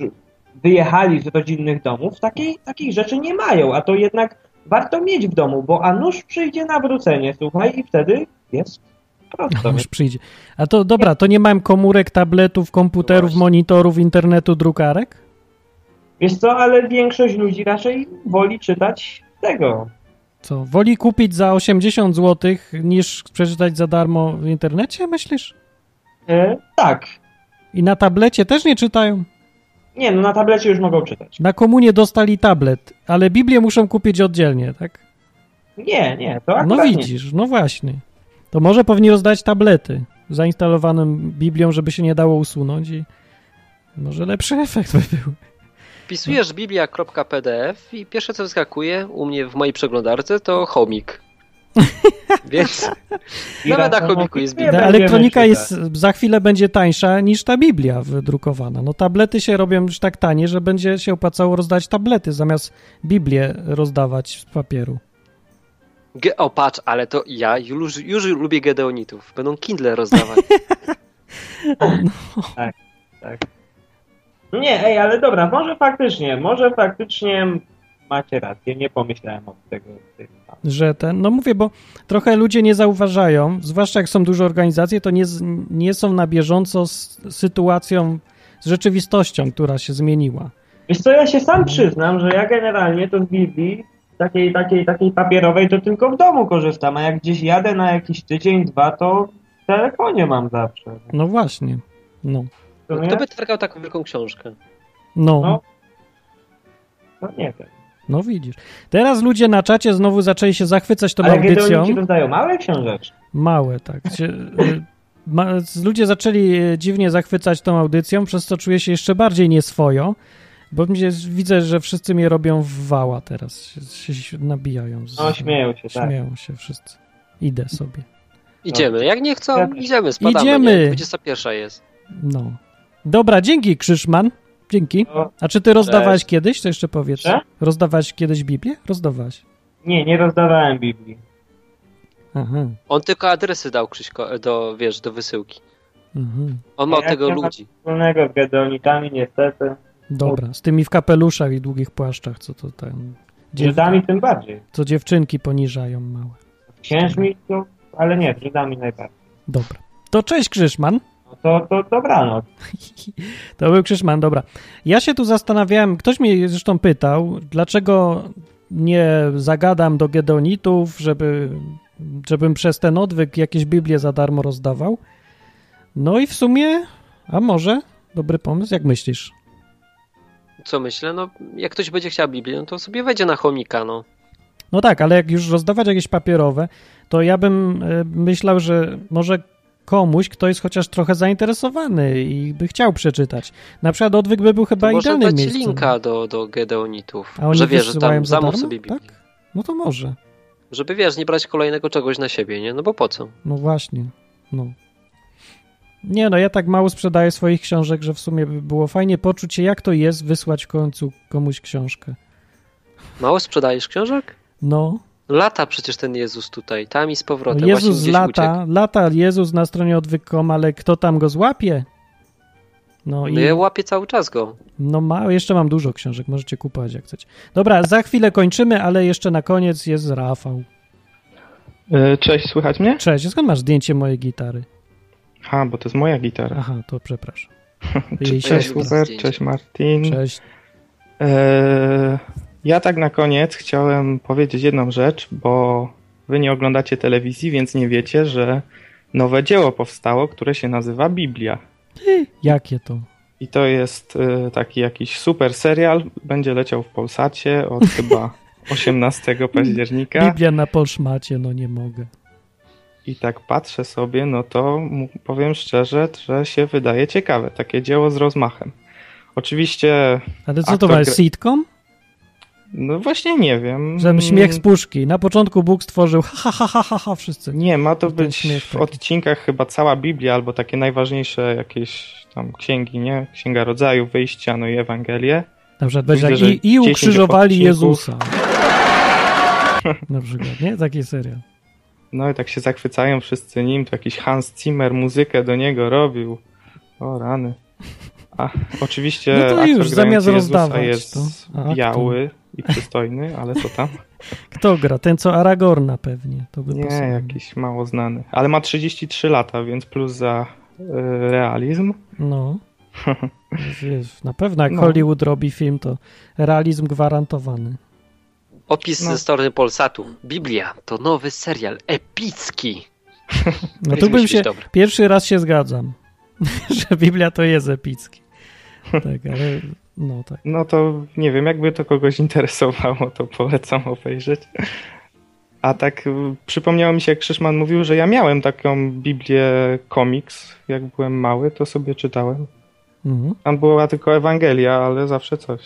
wyjechali z rodzinnych domów, takiej, takich rzeczy nie mają, a to jednak warto mieć w domu, bo a nuż przyjdzie nawrócenie, słuchaj, i wtedy jest prosto. Już przyjdzie. A to dobra, to nie mam komórek, tabletów, komputerów, Właśnie. monitorów, internetu, drukarek? Wiesz co, ale większość ludzi raczej woli czytać tego. Co, woli kupić za 80 zł niż przeczytać za darmo w internecie, myślisz? E, tak. I na tablecie też nie czytają? Nie, no na tablecie już mogą czytać. Na komunie dostali tablet, ale Biblię muszą kupić oddzielnie, tak? Nie, nie, to No akurat nie. widzisz, no właśnie. To może powinni rozdać tablety z zainstalowaną Biblią, żeby się nie dało usunąć i może lepszy efekt by był. Wpisujesz biblia.pdf i pierwsze co wyskakuje u mnie w mojej przeglądarce to chomik. (laughs) Więc nawet na chomiku jest Biblia. elektronika jest za chwilę będzie tańsza niż ta Biblia wydrukowana. No tablety się robią już tak tanie, że będzie się opłacało rozdać tablety zamiast Biblię rozdawać z papieru. Ge- o patrz, ale to ja już, już lubię Gedeonitów. Będą Kindle rozdawać. (laughs) Tak. No Nie, ej, ale dobra, może faktycznie, może faktycznie macie rację, nie pomyślałem o tego. Że ten, no mówię, bo trochę ludzie nie zauważają, zwłaszcza jak są duże organizacje, to nie, nie są na bieżąco z sytuacją, z rzeczywistością, która się zmieniła. Wiesz co, ja się sam przyznam, że ja generalnie to z Biblii takiej, takiej, takiej papierowej to tylko w domu korzystam, a jak gdzieś jadę na jakiś tydzień, dwa, to w telefonie mam zawsze. No właśnie. No. To nie? Kto by targał taką wielką książkę? No, No. No nie wiem. no widzisz. Teraz ludzie na czacie znowu zaczęli się zachwycać tą Ale audycją. kiedy oni ci rozdają małe książeczki. Małe, tak. Się, y, ma, ludzie zaczęli y, dziwnie zachwycać tą audycją, przez co czuję się jeszcze bardziej nieswojo, bo mnie, widzę, że wszyscy mnie robią w wała teraz. Się, się nabijają. Z, No śmieją się, tak. Śmieją się wszyscy. Idę sobie. Idziemy. Jak nie chcą, idziemy, spadamy. Idziemy. Nie? 21 jest. No. Dobra, dzięki Krzyszman. Dzięki. No, A czy ty rozdawałeś Cześć. kiedyś? To jeszcze powiedz. Czy? Rozdawałeś kiedyś Biblię? Rozdawałeś. nie, nie rozdawałem Biblii. Aha. On tylko adresy dał Krzyśko do, wiesz, do wysyłki. Mhm. On ma od jak tego nie ma ludzi. Wspólnego z Gedeonitami niestety. Dobra, z tymi w kapeluszach i długich płaszczach, co to tam. Dziew... Żydami tym bardziej. Co dziewczynki poniżają małe. Księżmi to, ale nie, Żydami najbardziej. Dobra. To cześć Krzyszman. To, to dobranoc. (laughs) To był Krzyszman, dobra. Ja się tu zastanawiałem, ktoś mnie zresztą pytał, dlaczego nie zagadam do Gedonitów, żeby, żebym przez ten odwyk jakieś Biblię za darmo rozdawał. No i w sumie, a może, dobry pomysł, jak myślisz? Co myślę? No, jak ktoś będzie chciał Biblię, no to sobie wejdzie na chomika, no. No tak, ale jak już rozdawać jakieś papierowe, to ja bym e, myślał, że może komuś, kto jest chociaż trochę zainteresowany i by chciał przeczytać. Na przykład odwyk by był chyba To może idealnym dać miejscem. linka do, do Gedeonitów. A oni że wiesz, że tam za zamów sobie Biblię. Tak? No to może. Żeby wiesz, nie brać kolejnego czegoś na siebie, nie? No bo po co? No właśnie. No. Nie no, ja tak mało sprzedaję swoich książek, że w sumie by było fajnie poczuć się, jak to jest wysłać w końcu komuś książkę. Mało sprzedajesz książek? No, Lata przecież ten Jezus tutaj, tam i z powrotem. no Jezus Właśnie lata, uciekł. lata Jezus na stronie odwyk.com, ale kto tam go złapie? No No i ja łapię cały czas go. no ma, jeszcze mam dużo książek, możecie kupować jak chcecie. Dobra, za chwilę kończymy, ale jeszcze na koniec jest Rafał. E, Cześć, słychać mnie? Cześć, skąd masz zdjęcie mojej gitary? Ha, bo to jest moja gitara. Aha, to przepraszam. (laughs) Cześć, Cześć. Hubert, cześć Martin. Cześć. E, ja tak na koniec chciałem powiedzieć jedną rzecz, bo wy nie oglądacie telewizji, więc nie wiecie, że nowe dzieło powstało, które się nazywa Biblia. Jakie to? I to jest e, taki jakiś super serial, będzie leciał w Polsacie od (laughs) chyba 18 października. Biblia na polszmacie, no nie mogę. I tak patrzę sobie, no to powiem szczerze, że się wydaje ciekawe. Takie dzieło z rozmachem. Oczywiście. Ale co to ma, gra- sitcom? No właśnie nie wiem. Że śmiech z puszki. Na początku Bóg stworzył ha, ha, ha, ha, ha, wszyscy. Nie, ma to być śmiech w odcinkach chyba cała Biblia, albo takie najważniejsze jakieś tam księgi, nie? Księga Rodzaju, Wyjścia, no i Ewangelie. Przykład będzie Widzę, i, i 10 ukrzyżowali. Jezusa. (laughs) Na przykład, nie? Taki serial. No i tak się zachwycają wszyscy nim, to jakiś Hans Zimmer muzykę do niego robił. O rany. A oczywiście No to już, zamiast Jezusa rozdawać jest to. A, kto? biały i przystojny, ale co tam? (laughs) Kto gra? Ten, co Aragorna pewnie. To by Nie, jakiś mało znany. Ale ma 33 lata, więc plus za y, realizm. No. (laughs) Wiesz, na pewno jak No. Hollywood robi film, to realizm gwarantowany. Opis No. ze strony Polsatu. Biblia to nowy serial epicki. (laughs) No tu bym się, dobry. pierwszy raz się zgadzam, że Biblia to jest epicki. Tak, ale no tak. No to nie wiem, jakby to kogoś interesowało, to polecam obejrzeć. A tak y, przypomniało mi się, jak Krzyszman mówił, że ja miałem taką Biblię komiks, jak byłem mały, to sobie czytałem. Mhm. Tam była tylko Ewangelia, ale zawsze coś.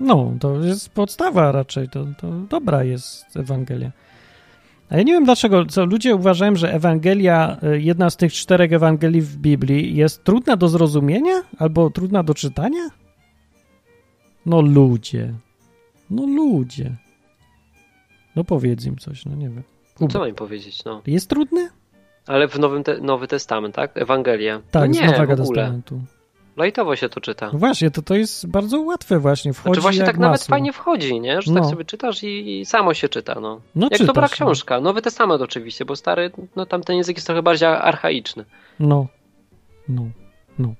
No, to jest podstawa raczej, to, to dobra jest Ewangelia. A ja nie wiem dlaczego, co ludzie uważają, że Ewangelia, y, jedna z tych czterech Ewangelii w Biblii jest trudna do zrozumienia albo trudna do czytania? No ludzie. No ludzie. No powiedz im coś, no nie wiem. Co mam im powiedzieć, no. Jest trudne? Ale w Nowym te, Nowy Testament, tak? Ewangelia. Tak, no z nie, Nowego w ogóle. Testamentu. Lajtowo się to czyta. No właśnie, to, to jest bardzo łatwe właśnie, wchodzi Znaczy właśnie jak tak nawet masło. fajnie wchodzi, nie? Że No. tak sobie czytasz i, i samo się czyta, no. No Jak czytasz, dobra no. książka. Nowy Testament oczywiście, bo stary, no tam ten język jest trochę bardziej archaiczny. No, no, no.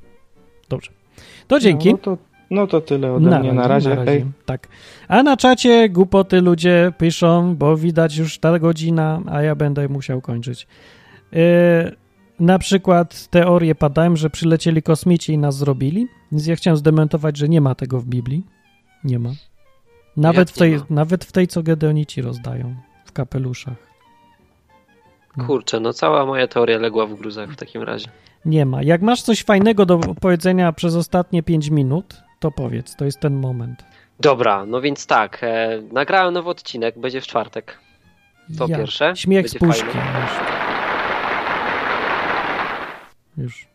Dobrze. To dzięki. No, no, to, no to tyle ode mnie na razie. Hej. Tak. A na czacie głupoty ludzie piszą, bo widać już ta godzina, a ja będę musiał kończyć. Yy, na przykład teorie padają, że przylecieli kosmici i nas zrobili, więc ja chciałem zdementować, że nie ma tego w Biblii. Nie ma. Nawet, Jak w tej, ma? nawet w tej, co Gedeonici rozdają w kapeluszach. No. Kurczę, no cała moja teoria legła w gruzach w takim razie. Nie ma. Jak masz coś fajnego do powiedzenia przez ostatnie 5 minut, to powiedz, to jest ten moment. Dobra, no więc tak, e, nagrałem nowy odcinek, będzie w czwartek. To Ja. pierwsze. Śmiech z będzie puszki. fajny. Już.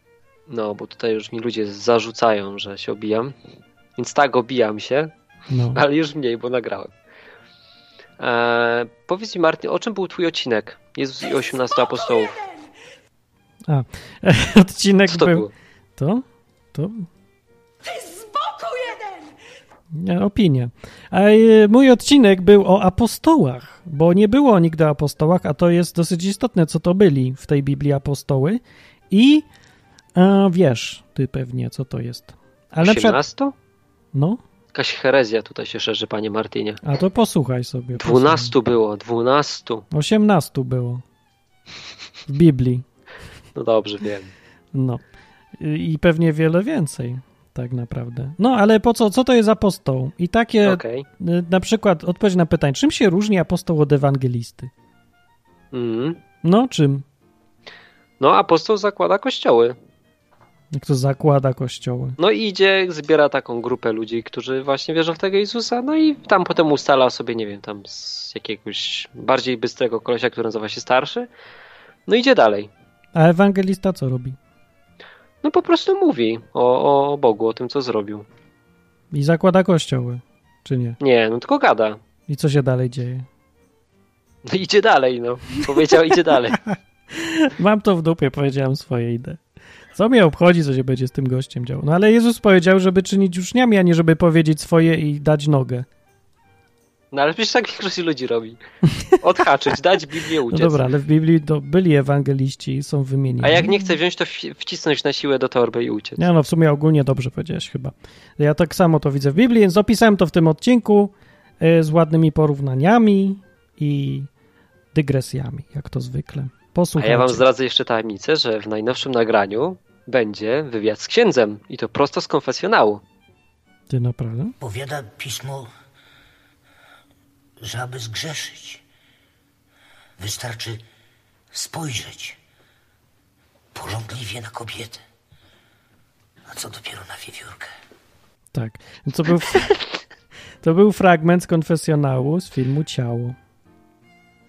No, bo tutaj już mi ludzie zarzucają, że się obijam. Więc tak, obijam się, No. (laughs) ale już mniej, bo nagrałem. E, powiedz mi, Martin, o czym był twój odcinek? Jezus i 18 apostołów. A, (laughs) odcinek Co to był. było? To? To? Nie, opinia. A e, mój odcinek był o apostołach, bo nie było nigdy o apostołach, a to jest dosyć istotne, co to byli w tej Biblii apostoły. I e, wiesz, ty pewnie, co to jest. Ale na przykład, 18? no, Jakaś herezja tutaj się szerzy, panie Martinie. a to posłuchaj sobie. posłuchaj. 12 było, 12. 18 było. W Biblii. No dobrze, wiem. No. I pewnie wiele więcej, tak naprawdę. No, ale po co? Co to jest apostoł? I takie, Okej. y, na przykład, odpowiedź na pytanie, czym się różni apostoł od ewangelisty? Mhm. No, czym? No, apostoł zakłada kościoły. Jak to zakłada kościoły? No idzie, zbiera taką grupę ludzi, którzy właśnie wierzą w tego Jezusa, no i tam potem ustala sobie, nie wiem, tam z jakiegoś bardziej bystrego kolesia, który nazywa się starszy. No idzie dalej. A ewangelista co robi? No po prostu mówi o, o Bogu, o tym, co zrobił. I zakłada kościoły, czy nie? Nie, no tylko gada. I co się dalej dzieje? No idzie dalej, no. Powiedział, idzie dalej. (laughs) Mam to w dupie, powiedziałem swoje idee. Co mnie obchodzi, co się będzie z tym gościem działo? No ale Jezus powiedział, żeby czynić uczniami, a nie żeby powiedzieć swoje i dać nogę. No ale przecież tak większość ludzi robi. Odhaczyć, (laughs) dać Biblię, No uciec. dobra, ale w Biblii to byli ewangeliści i są wymienieni. A jak nie chce wziąć, to wci- wcisnąć na siłę do torby i uciec. Nie no, w sumie ogólnie dobrze powiedziałeś chyba. Ja tak samo to widzę w Biblii, więc opisałem to w tym odcinku y, z ładnymi porównaniami i dygresjami, jak to zwykle. A Posłuchajcie. ja wam zdradzę jeszcze tajemnicę, że w najnowszym nagraniu będzie wywiad z księdzem i to prosto z konfesjonału. Ty naprawdę? Powiada pismo, że aby zgrzeszyć, wystarczy spojrzeć porządliwie na kobietę. A co dopiero na wiewiórkę. Tak. To był, (laughs) to był fragment z konfesjonału z filmu Ciało.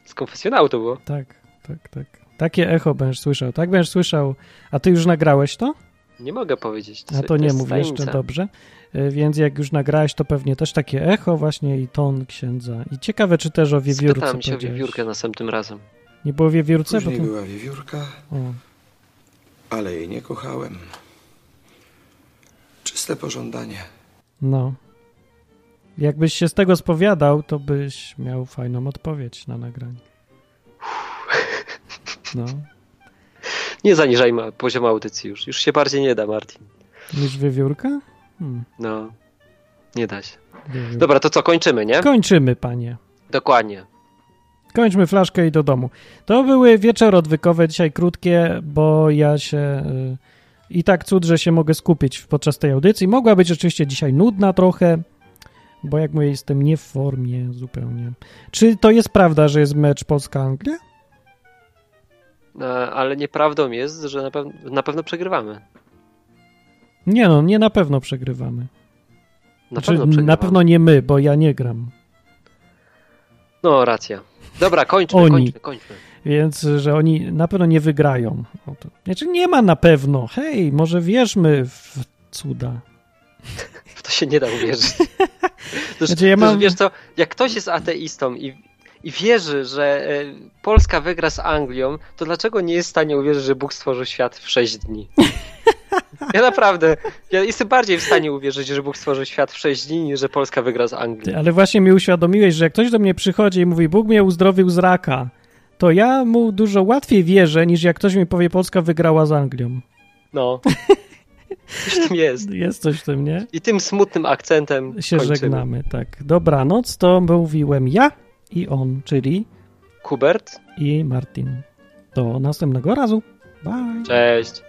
Z konfesjonału to było. Tak, tak, tak. Takie echo będziesz słyszał. Tak będziesz słyszał. A ty już nagrałeś to? Nie mogę powiedzieć. A to nie mów jeszcze dobrze. Y, Więc jak już nagrałeś, to pewnie też takie echo właśnie i ton księdza. I ciekawe, czy też o wiewiórce Spytam się o wiewiórkę następnym razem. Nie było wiewiórce? Później Bo to- była wiewiórka, O. ale jej nie kochałem. Czyste pożądanie. No. Jakbyś się z tego spowiadał, to byś miał fajną odpowiedź na nagranie. No. Nie zaniżajmy poziomu audycji już. Już się bardziej nie da, Martin. Niż wiewiórka? Hmm. No. Nie da się. Wiewiórka. Dobra, to co, kończymy, nie? Kończymy, panie. Dokładnie. Kończmy flaszkę i do domu. To były wieczory odwykowe, dzisiaj krótkie, bo ja się... y, I tak cud, że się mogę skupić podczas tej audycji. Mogła być oczywiście dzisiaj nudna trochę, bo jak mówię, jestem nie w formie zupełnie. Czy to jest prawda, że jest mecz Polska-Anglia? E, Ale nieprawdą jest, że na, pew- na pewno przegrywamy. Nie no, nie na pewno przegrywamy. Na Znaczy, pewno przegrywamy. na pewno nie my, bo ja nie gram. No, racja. Dobra, kończmy, Oni. kończmy, kończmy. Więc, że oni na pewno nie wygrają. Znaczy, nie ma na pewno. Hej, może wierzmy w cuda. W (laughs) to się nie da uwierzyć. (laughs) Znaczy, ja mam- Wiesz co, jak ktoś jest ateistą i, i wierzy, że e, Polska wygra z Anglią, to dlaczego nie jest w stanie uwierzyć, że Bóg stworzył świat w 6 dni? (laughs) Ja naprawdę, ja jestem bardziej w stanie uwierzyć, że Bóg stworzył świat w 6 dni, niż że Polska wygra z Anglią. Ale właśnie mi uświadomiłeś, że jak ktoś do mnie przychodzi i mówi, Bóg mnie uzdrowił z raka, to ja mu dużo łatwiej wierzę, niż jak ktoś mi powie, Polska wygrała z Anglią. No. (laughs) Coś w tym jest. Jest coś w tym, nie? I tym smutnym akcentem Się kończymy. żegnamy, tak. Dobranoc, to mówiłem ja i on, czyli Hubert. i Martin. Do następnego razu. Bye. Cześć.